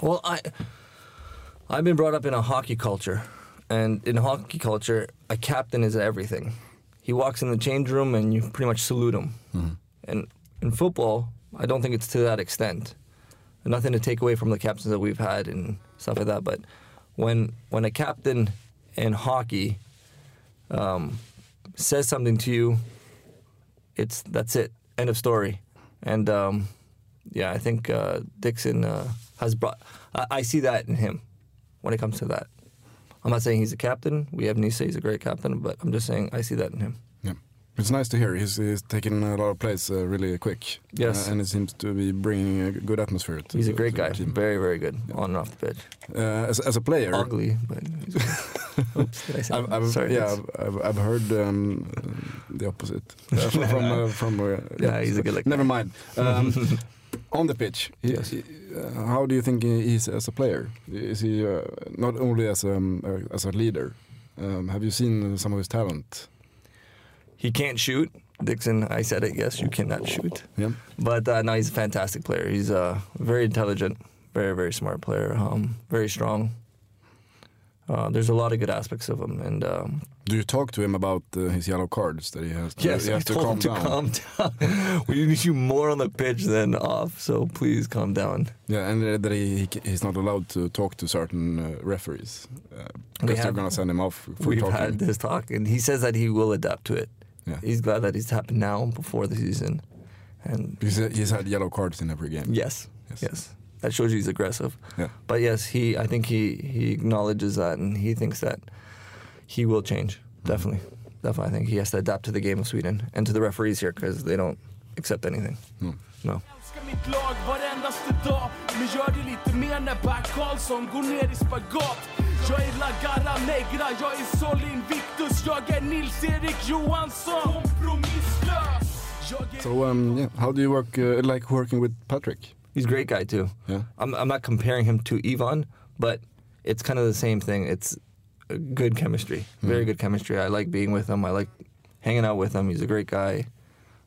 Well, I, I've been brought up in a hockey culture, and in hockey culture, a captain is everything. He walks in the change room, and you pretty much salute him. And in football, I don't think it's to that extent. nothing to take away from the captains that we've had and stuff like that. But when when a captain in hockey um, says something to you, it's that's it. End of story. And um, yeah, I think uh, Dixon uh, has brought. I, I see that in him when it comes to that. I'm not saying he's a captain. We have Nisa, he's a great captain, but I'm just saying I see that in him. Yeah. It's nice to hear. He's, he's taking a lot of plays uh, really quick. Yes. Uh, and he seems to be bringing a good atmosphere. To, He's a great guy, very very good on and off the pitch. Uh, as, as a player, Ugly, but Oops, did I say I've. I've, Sorry. yeah, I've, I've, heard um, the opposite from from, uh, from uh, Yeah, he's a good looking Never mind. Um, on the pitch, he, Yes. he- uh, how do you think he is as a player? Is he uh, not only as a, um, uh, as a leader? Um, have you seen some of his talent? He can't shoot. Dixon, I said it. Yes, you cannot shoot. Yeah. But uh, no, he's a fantastic player. He's a very intelligent, very very smart player. Um, very strong. Uh, there's a lot of good aspects of him, and um, Do you talk to him about uh, his yellow cards that he has? To, yes, he I has to told calm him to down. calm down. we need you more on the pitch than off, so please calm down. Yeah, and uh, that he, he he's not allowed to talk to certain uh, referees uh, because they're have- going to send him off for We've talking. had this talk, and he says that he will adapt to it. Yeah. He's glad that it's happened now before the season, and Because he's had yellow cards in every game. yes, Yes. yes, that shows you he's aggressive. Yeah. But yes, he I think he he acknowledges that and he thinks that he will change. Mm-hmm. Definitely. Definitely. I think he has to adapt to the game of Sweden and to the referees here because they don't accept anything. No. No. Älskar mitt lag varendaste dag Men gör det lite mer när Bert Karlsson går ner i spagat Jag är La Negra, jag är Sol Invictus Jag är Nils-Eric Johansson Kompromisslös So um, yeah, how do you work uh, like working with Patrick? He's a great guy too. Yeah. I'm I'm not comparing him to Ivan, but it's kind of the same thing. It's good chemistry. Very good chemistry. I like being with him. I like hanging out with him. He's a great guy.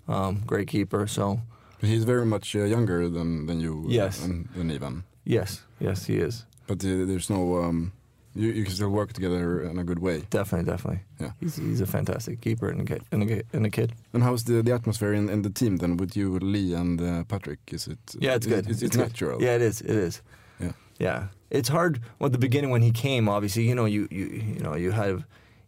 Um, great keeper. So He's very much uh, younger than than you. uh, Yes. and, than Ivan. yes, yes, he is. But uh, there's no. Um, you, you can still work together in a good way. Definitely, definitely. Yeah. He's he's a fantastic keeper and a kid. And a, kid- and a kid. And how's the, the atmosphere in, in the team then with you, Lee, and uh, Patrick? Is it? Yeah, it's good. It, it's, good. natural. Yeah, it is. It is. Yeah. Yeah. It's hard at the beginning when he came. Obviously, you know, you you you know, you have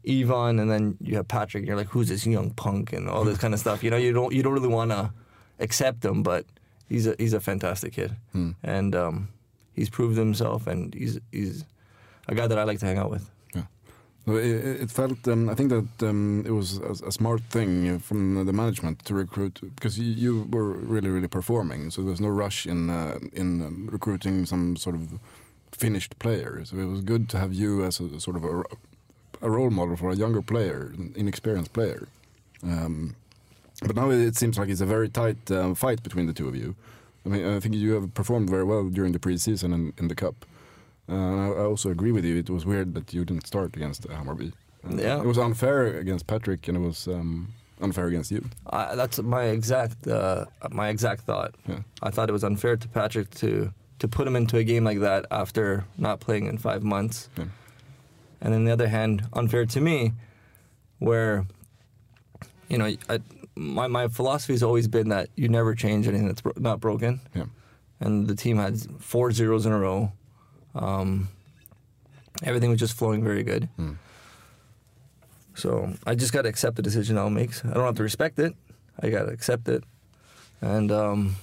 Ivan, and then you have Patrick. And you're like, who's this young punk, and all this kind of stuff. You know, you don't you don't really want to accept him, but he's a he's a fantastic kid, Hmm. and um, he's proved himself, and he's he's a guy that I like to hang out with. So it, felt. Um, I think that um, it was a, a smart thing from the management to recruit because you, you were really, really performing. So there was no rush in uh, in um, recruiting some sort of finished player. So it was good to have you as a sort of a, a role model for a younger player, an inexperienced player. Um, but now it seems like it's a very tight um, fight between the two of you. I mean, I think you have performed very well during the preseason and in the cup. Uh, and I, I also agree with you. It was weird that you didn't start against uh, Hammarby. Uh, Yeah. it was unfair against Patrick, and it was um, unfair against you. I, that's my exact uh, my exact thought. Yeah. I thought it was unfair to Patrick to to put him into a game like that after not playing in five months. Yeah. And on the other hand, unfair to me, where you know I, my my philosophy has always been that you never change anything that's bro- not broken. Yeah. And the team had four zeros in a row. Um, everything was just flowing very good. Mm. So I just got to accept the decision Al makes. I don't have to respect it. I got to accept it. And um,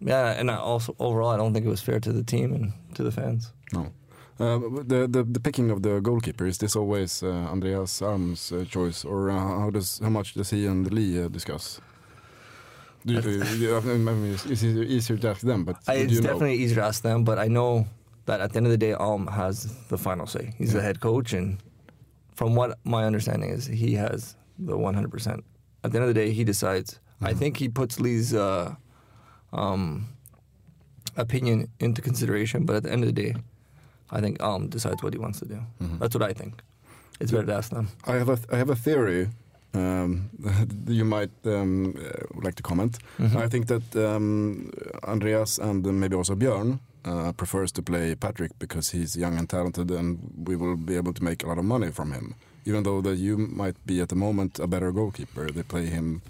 yeah, and I also overall, I don't think it was fair to the team and to the fans. No. Uh, the, the the picking of the goalkeeper is this always uh, Andreas Alm's uh, choice, or uh, how does how much does he and Lee uh, discuss? Do you, uh, you- I mean, it's, easier to ask them, but I, it's you know? definitely easier to ask them, but I know that at the end of the day, Alm has the final say. He's the head coach, and from what my understanding is, he has the 100%. At the end of the day, he decides. Mm-hmm. I think he puts Lee's uh, um, opinion into consideration, but at the end of the day, I think Alm decides what he wants to do. Mm-hmm. That's what I think. It's better to ask them. I have a I have a theory. Um, you might um, uh, like to comment. Mm-hmm. I think that um, Andreas and maybe also Björn uh, prefers to play Patrick because he's young and talented, and we will be able to make a lot of money from him. Even though that you might be at the moment a better goalkeeper, they play him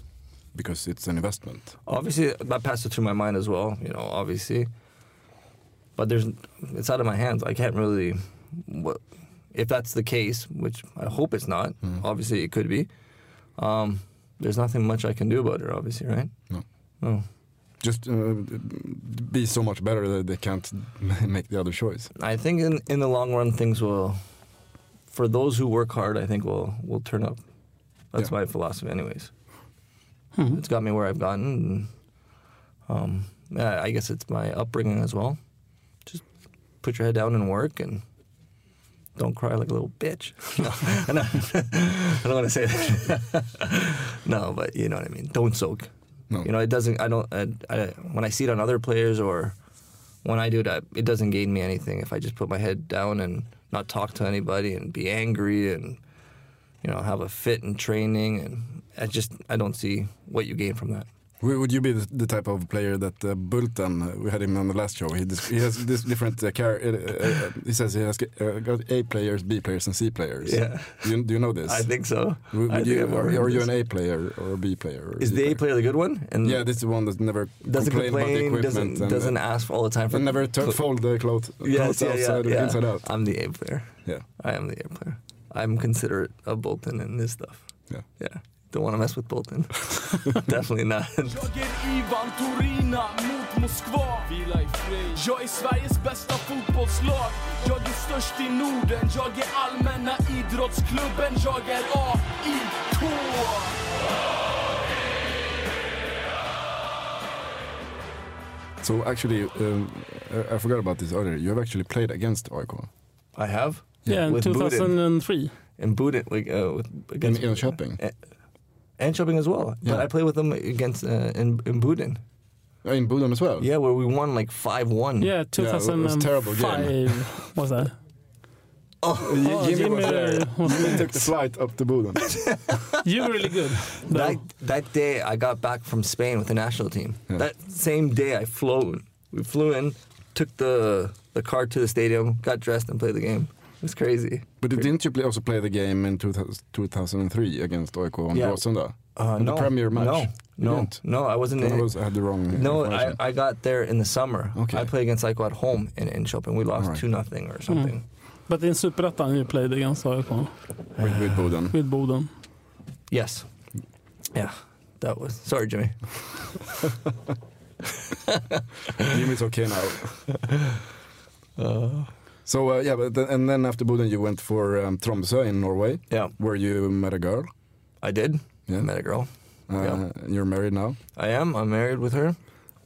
because it's an investment. Obviously, that passed through my mind as well. You know, obviously, but there's it's out of my hands. I can't really. What, if that's the case, which I hope it's not. Obviously, it could be. Um, there's nothing much I can do about it. Obviously, right? No. No. Just uh, be so much better that they can't make the other choice. I think in in the long run, things will. For those who work hard, I think will will turn up. That's my philosophy, anyways. It's got me where I've gotten. And, um, yeah, I guess it's my upbringing as well. Just put your head down and work, and don't cry like a little bitch. no, no, I don't want to say that. no, but you know what I mean. Don't soak. No. You know, it doesn't. I don't. I, I, when I see it on other players or when I do it, I, it doesn't gain me anything if I just put my head down and not talk to anybody and be angry and you know have a fit in training and I just I don't see what you gain from that. Would you be the, type of player that uh, Bulten, uh, we had him on the last show, he, dis- he has this different, uh, car- uh, uh, he says he has uh, got A players, B players and C players. Yeah. Do you, do you know this? I think so. Would, think you, I've are, are you an A player or a B player? Is C the A player the good one? And Yeah, this is the one that never doesn't complain, about the equipment. doesn't doesn't ask all the time for and never fold the clothes, Yes, clothes yeah, yeah, outside yeah. or inside out. I'm the A player. Yeah. I am the A player. I'm considerate of Bulten and this stuff. Yeah. Yeah. Don't want to mess with Bulten. Definitely not. Jag är Ivan Turina mot Moskva Vila i frid Jag är Sveriges bästa fotbollslag Jag är störst i Norden Jag är allmänna idrottsklubben Jag är AIK So actually, um, I I forgot about this earlier. You have actually played against AIK. I have. Yeah, in With Boden. 2003. In Boden, like, uh, with, In against Enköping. Eh, Enköping as well. Yeah. But I played with them against uh, in in Boden. Uh, In Boden as well? Yeah, where we won like five one. Yeah, it was a terrible game. 2005 was that? Oh, Jimmy, Oh, was Jimmy there. was Jimmy took the flight up to Boden. You were really good. though. That that day I got back from Spain with the national team. Yeah. That same day I flew. We flew in, took the the car to the stadium, got dressed and played the game. It was crazy. But didn't you play, also play the game in 2000, 2003 against AIK on Yeah. Råsunda? Uh, In no, the Premier match? No, no, didn't? no. I wasn't. Then in I, was, I had the wrong no. I, I got there in the summer. Okay. I played against AIK at home in, Enköping. We lost Alright. two nothing or something. But in Superettan you played against AIK with, with Boden. with Boden. Yes. Yeah, that was. Sorry, Jimmy. Jimmy's okay now. so uh, yeah, but then, and then after Boden you went for um, Tromsø in Norway, Yeah, where you met a girl. I did. Yeah. I met a girl. Uh, Yeah. You're married now, I am. I'm married with her.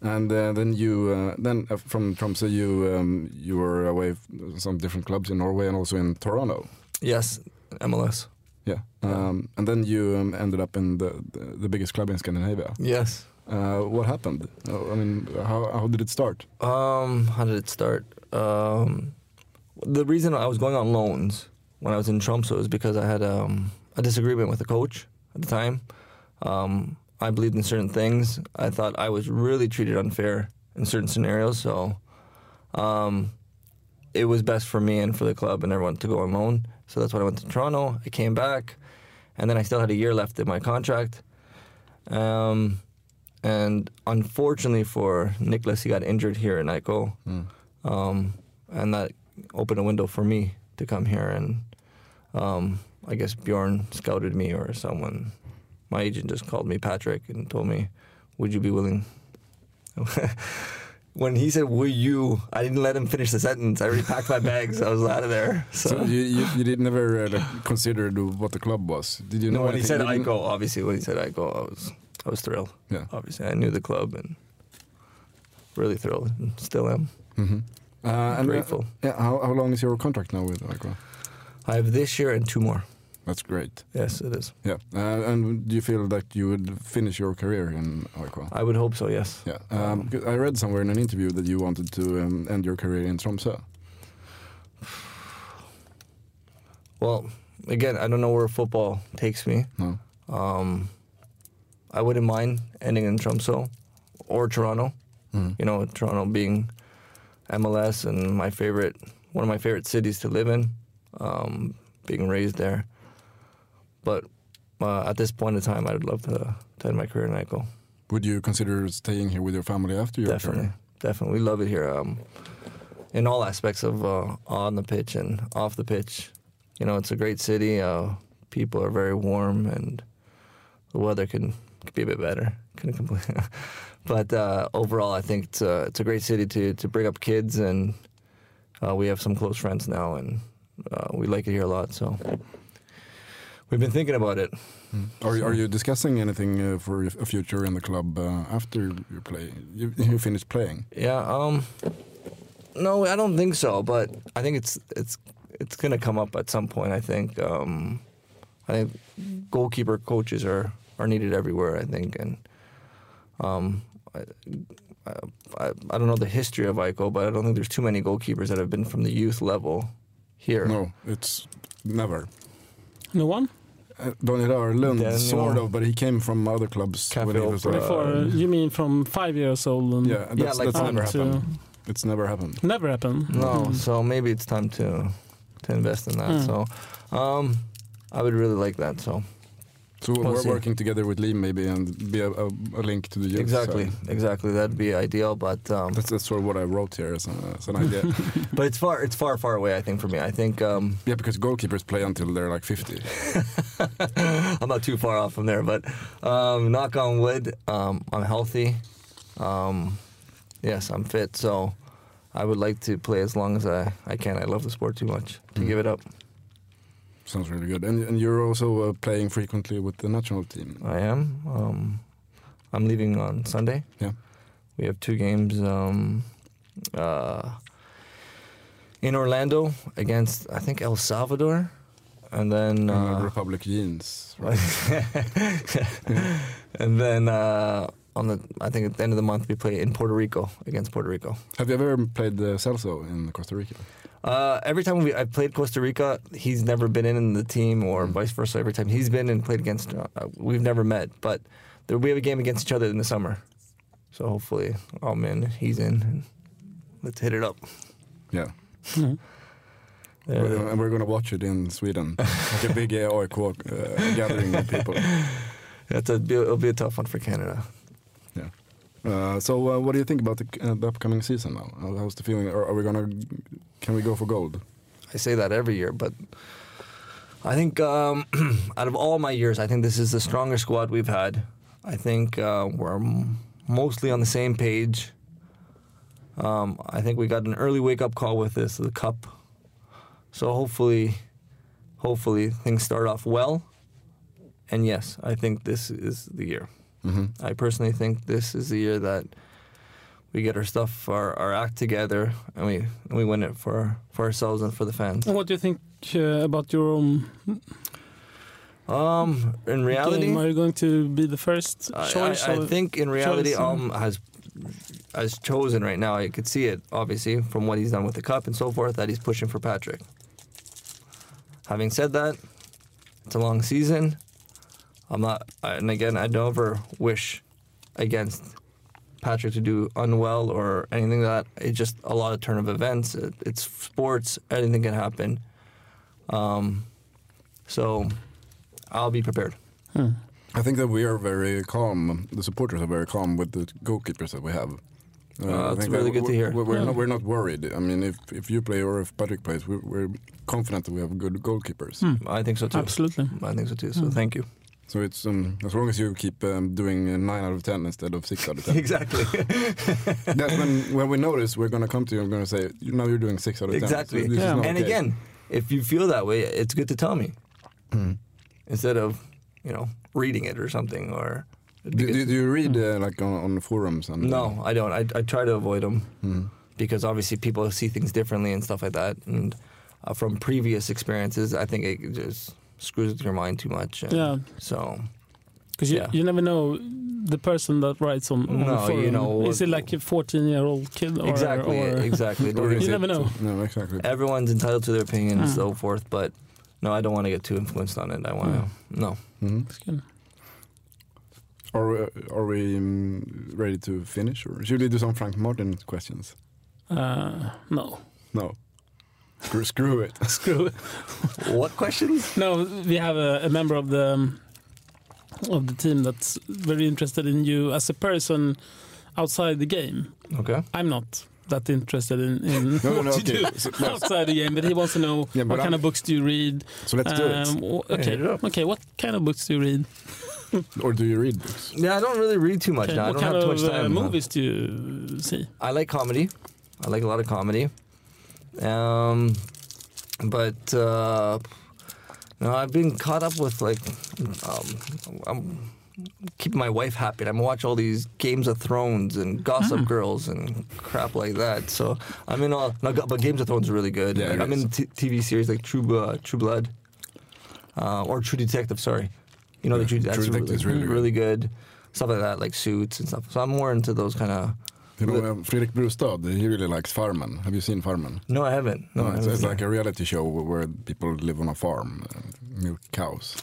and uh, then you uh, then uh, from Tromsø you um, you were away f- some different clubs in Norway and also in Toronto. Yes, MLS. Yeah, um, and then you um, ended up in the, the the biggest club in Scandinavia. Yes. Uh, what happened? I mean, how how did it start? Um, how did it start? Um, the reason I was going on loans when I was in Tromsø is because I had um, a disagreement with the coach at the time. Um, I believed in certain things. I thought I was really treated unfair in certain scenarios. So um, it was best for me and for the club and everyone to go on loan. So that's when I went to Toronto. I came back, and then I still had a year left in my contract. Um, and unfortunately for Nicholas, he got injured here in AIK. Um, and that opened a window for me to come here. And um, I guess Bjorn scouted me or someone. My agent just called me Patrick and told me, Would you be willing? when he said, Will you? I didn't let him finish the sentence. I already packed my bags. I was out of there. So, So you, you, you did never uh, like, consider what the club was. Did you know no, when he said didn't- obviously, when he said AIK, I was, I was thrilled. Yeah. Obviously, I knew the club and really thrilled and still am. Mhm. Uh, and, uh, yeah, how, how long is your contract now with AIK? I have this year and two more. That's great. Yes, it is. Yeah, uh, and do you feel that you would finish your career in AIK? I would hope so, yes. Yeah, um, 'cause I read somewhere in an interview that you wanted to um, end your career in Tromsø. Well, again, I don't know where football takes me. No. Um, I wouldn't mind ending in Tromsø or Toronto. Mm. You know, Toronto being MLS and my favorite, one of my favorite cities to live in, um, being raised there. But uh, at this point in time, I would love to, to end my career in AIK. Would you consider staying here with your family after your Definitely, career? definitely, we love it here. Um, in all aspects of uh, on the pitch and off the pitch. You know, it's a great city. Uh, people are very warm, and the weather can, can be a bit better. Couldn't complain. but uh, overall, I think it's a, it's a great city to to bring up kids, and uh, we have some close friends now, and uh, we like it here a lot. So we've been thinking about it. Are, you- are you discussing anything uh, for a future in the club uh, after you play? You, you finish playing. Yeah. Um. No, I don't think so. But I think it's it's it's gonna come up at some point. I think. Um, I think goalkeeper coaches are are needed everywhere. I think, and um, I, I, I don't know the history of AIK, but I don't think there's too many goalkeepers that have been from the youth level here. No, it's never. No one? Uh, Daniel Örlund, Daniel- sort of, but he came from other clubs Cafe when he was Opera. uh, Before, you mean from five years old? And Yeah, that's, Yeah, like that's never up to- happened. It's never happened. Never happened. No, Mm. so maybe it's time to to invest in that. Mm. So, um, I would really like that. So So We'll we're see. working together with Liam maybe and be a, a, a link to the youth. exactly, side. exactly, that'd be ideal. But um, That's, that's sort of what I wrote here as, a, as an idea. but it's far it's far far away. I think for me. I think um, yeah, because goalkeepers play until they're like 50. I'm not too far off from there. But um, knock on wood, um, I'm healthy. Um, yes, I'm fit. So I would like to play as long as I, I can. I love the sport too much to Mm. give it up. Sounds really good. And, and you're also uh, playing frequently with the national team. I am. Um, I'm leaving on Sunday. Yeah. We have two games um, uh, in Orlando against I think El Salvador, and then Uh, uh, Republic Jeans. and then uh, on the I think at the end of the month we play in Puerto Rico against Puerto Rico. Have you ever played the Celso in Costa Rica? Uh, every time we I've played Costa Rica, he's never been in the team, or vice versa. Every time he's been and played against, uh, we've never met. But there, we have a game against each other in the summer, so hopefully I'm in, he's in, let's hit it up. Yeah. And we're going to watch it in Sweden. like a big uh, AIK uh, gathering of people. That's a, it'll be a tough one for Canada. Uh, so, uh, what do you think about the, uh, the upcoming season now? How's the feeling? Are, are we gonna? Can we go for gold? I say that every year, but I think um, out of all my years, I think this is the strongest squad we've had. I think uh, we're mostly on the same page. Um, I think we got an early wake up call with this the cup, so hopefully, hopefully things start off well. And yes, I think this is the year. Mhm. I personally think this is the year that we get our stuff, our, our act together, and we and we win it for for ourselves and for the fans. And what do you think uh, about your own Um, in reality, game? Are you going to be the first choice? I, I or- think in reality, choice, uh, has has chosen right now. You could see it obviously from what he's done with the cup and so forth that he's pushing for Patrick. Having said that, it's a long season. I'm not, and again, I don't ever wish against Patrick to do unwell or anything like that. It's just a lot of turn of events. It, it's sports. Anything can happen. Um, so I'll be prepared. Hmm. I think that we are very calm. The supporters are very calm with the goalkeepers that we have. Uh, I that's really that good to hear. We're, we're Yeah. not, we're not worried. I mean, if if you play or if Patrick plays, we're, we're confident that we have good goalkeepers. Hmm. I think so too. Absolutely. I think so too. So Hmm. thank you. So it's um, as long as you keep um, doing uh, nine out of ten instead of six out of ten. Exactly. That's when when we notice we're gonna come to you and gonna say now you're doing six out of ten. exactly. So Yeah. And okay. again, if you feel that way, it's good to tell me Mm. instead of you know reading it or something. Or Do, do, do you read uh, like on, on the forums? And, no, I don't. I, I try to avoid them Mm. because obviously people see things differently and stuff like that. And uh, from previous experiences, I think it just screws with your mind too much. And Yeah. So Because you, Yeah. you never know the person that writes on, on No, the forum. you know, is it like a 14 year old kid? Or, exactly, or, exactly. Or You never know. No, exactly. Everyone's entitled to their opinion and Mm. so forth, but no, I don't want to get too influenced on it. I want to no. Mhm. It's good. Are we, are we um, ready to finish, or should we do some Frank Martin questions? Uh, no. No. Screw, screw it. Screw it. What questions? No, we have a, a member of the um, of the team that's very interested in you as a person outside the game. Okay. I'm not. that interested in, in No, no, no, you okay. do So let's- outside the game, but he wants to know Yeah, what kind I'm- of books do you read? So let's do it. Um, okay, hit it up. okay. What kind of books do you read? Or do you read books? Yeah, I don't really read too much Okay, now. I what don't kind have too of much time. uh, movies do you see? I like comedy. I like a lot of comedy. Um, but uh, no, I've been caught up with like um, I'm keeping my wife happy. I'm watch all these Games of Thrones and Gossip Hmm. Girls and crap like that. So I'm in all. No, but Games of Thrones is really good. Yeah, I'm is. in t- TV series like True uh, True Blood uh, or True Detective. Sorry, you know Yeah, the True, True Detective is really, really good. really good. Stuff like that, like Suits and stuff. So I'm more into those kind of. You know, uh, Fredrik Brustad, he really likes Farmen. Have you seen Farmen? No, I haven't. No, I it's, haven't. it's like a reality show where people live on a farm, and milk cows.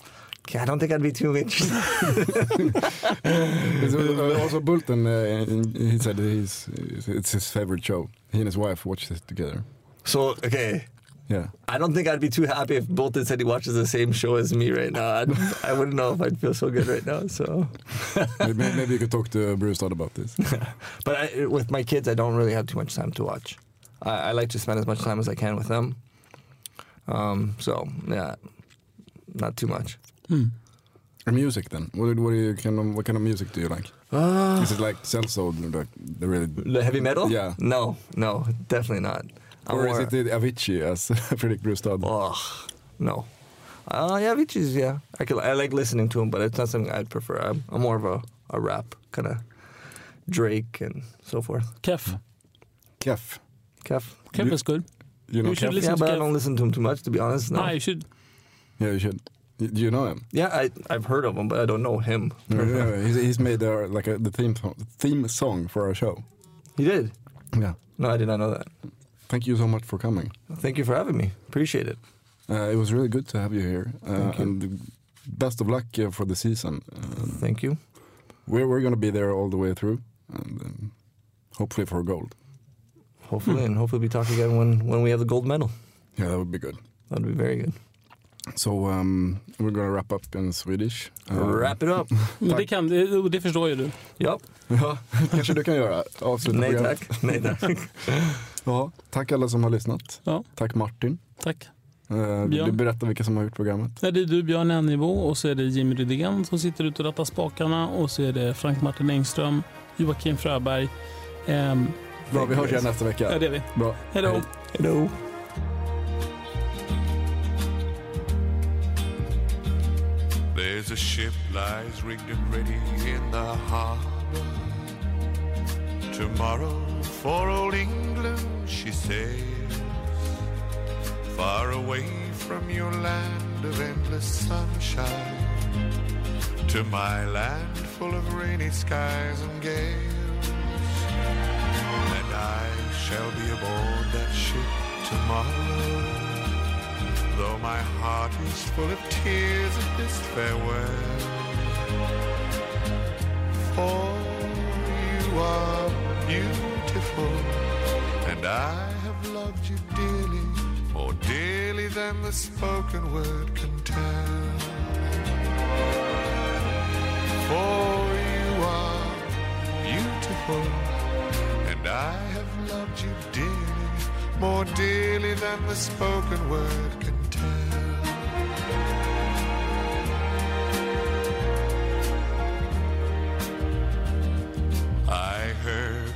Okay, I don't think I'd be too interested. Uh, also, Bulten, uh, he said he's, it's his favorite show. He and his wife watched it together. so, okay. Yeah. I don't think I'd be too happy if Bulten said he watches the same show as me right now. I'd, I wouldn't know if I'd feel so good right now. So, maybe, maybe you could talk to Brustad about this. but I, with my kids, I don't really have too much time to watch. I, I like to spend as much time as I can with them. Um, so yeah, not too much. And music then? What, what, do you, kind of, what kind of music do you like? Uh, Is it like Celso, like the really, the heavy metal? Yeah. No, no, definitely not. I'm or is it the Avicii as Fredrik Brustad? Oh, no. Uh, yeah, Avicii's, yeah. I, could, I like listening to him, but it's not something I'd prefer. I'm, I'm more of a, a rap kind of Drake and so forth. Kef. Kef. Kef. Kef You- is good. You know You should Kef? listen Yeah, to but I don't listen to him too much, to be honest. No. You should. Yeah, you should. Do you know him? Yeah, I, I've heard of him, but I don't know him. yeah, he's, he's made uh, like a, the theme theme song for our show. He did? Yeah. No, I did not know that. Thank you so much for coming. Thank you for having me. Appreciate it. Uh, it was really good to have you here. Uh, you. And best of luck uh, for the season. Uh, Thank you. we're we're going to be there all the way through, and um, hopefully for gold. Hopefully, and hopefully we talk again when, when we have the gold medal. Yeah, that would be good. That'd be very good. So um, we're to wrap up in Swedish. Uh, Wrap it up. Det, kan, det, det förstår ju du. Ja. Ja, kanske du kan göra. Avsluta Nej programmet. tack. Nej tack. Ja, tack alla som har lyssnat. Ja. Tack Martin. Tack. Uh, Björn. du berätta vilka som har gjort programmet? Ja, det är du, Björn Ennivå, och så är det Jimmy Rydén som sitter ute och rattar spakarna och så är det Frank Martin Engström, Joakim Fröberg. Ehm, Bra, vi hörs igen nästa vecka. ja, det är vi. Bra. Hej då. There's a ship lies rigged and ready in the harbor. Tomorrow for old England she sails, far away from your land of endless sunshine, to my land full of rainy skies and gales. And I shall be aboard that ship tomorrow. Though my heart is full of tears at this farewell. For you are beautiful And I have loved you dearly More dearly than the spoken word can tell. For you are beautiful And I have loved you dearly More dearly than the spoken word can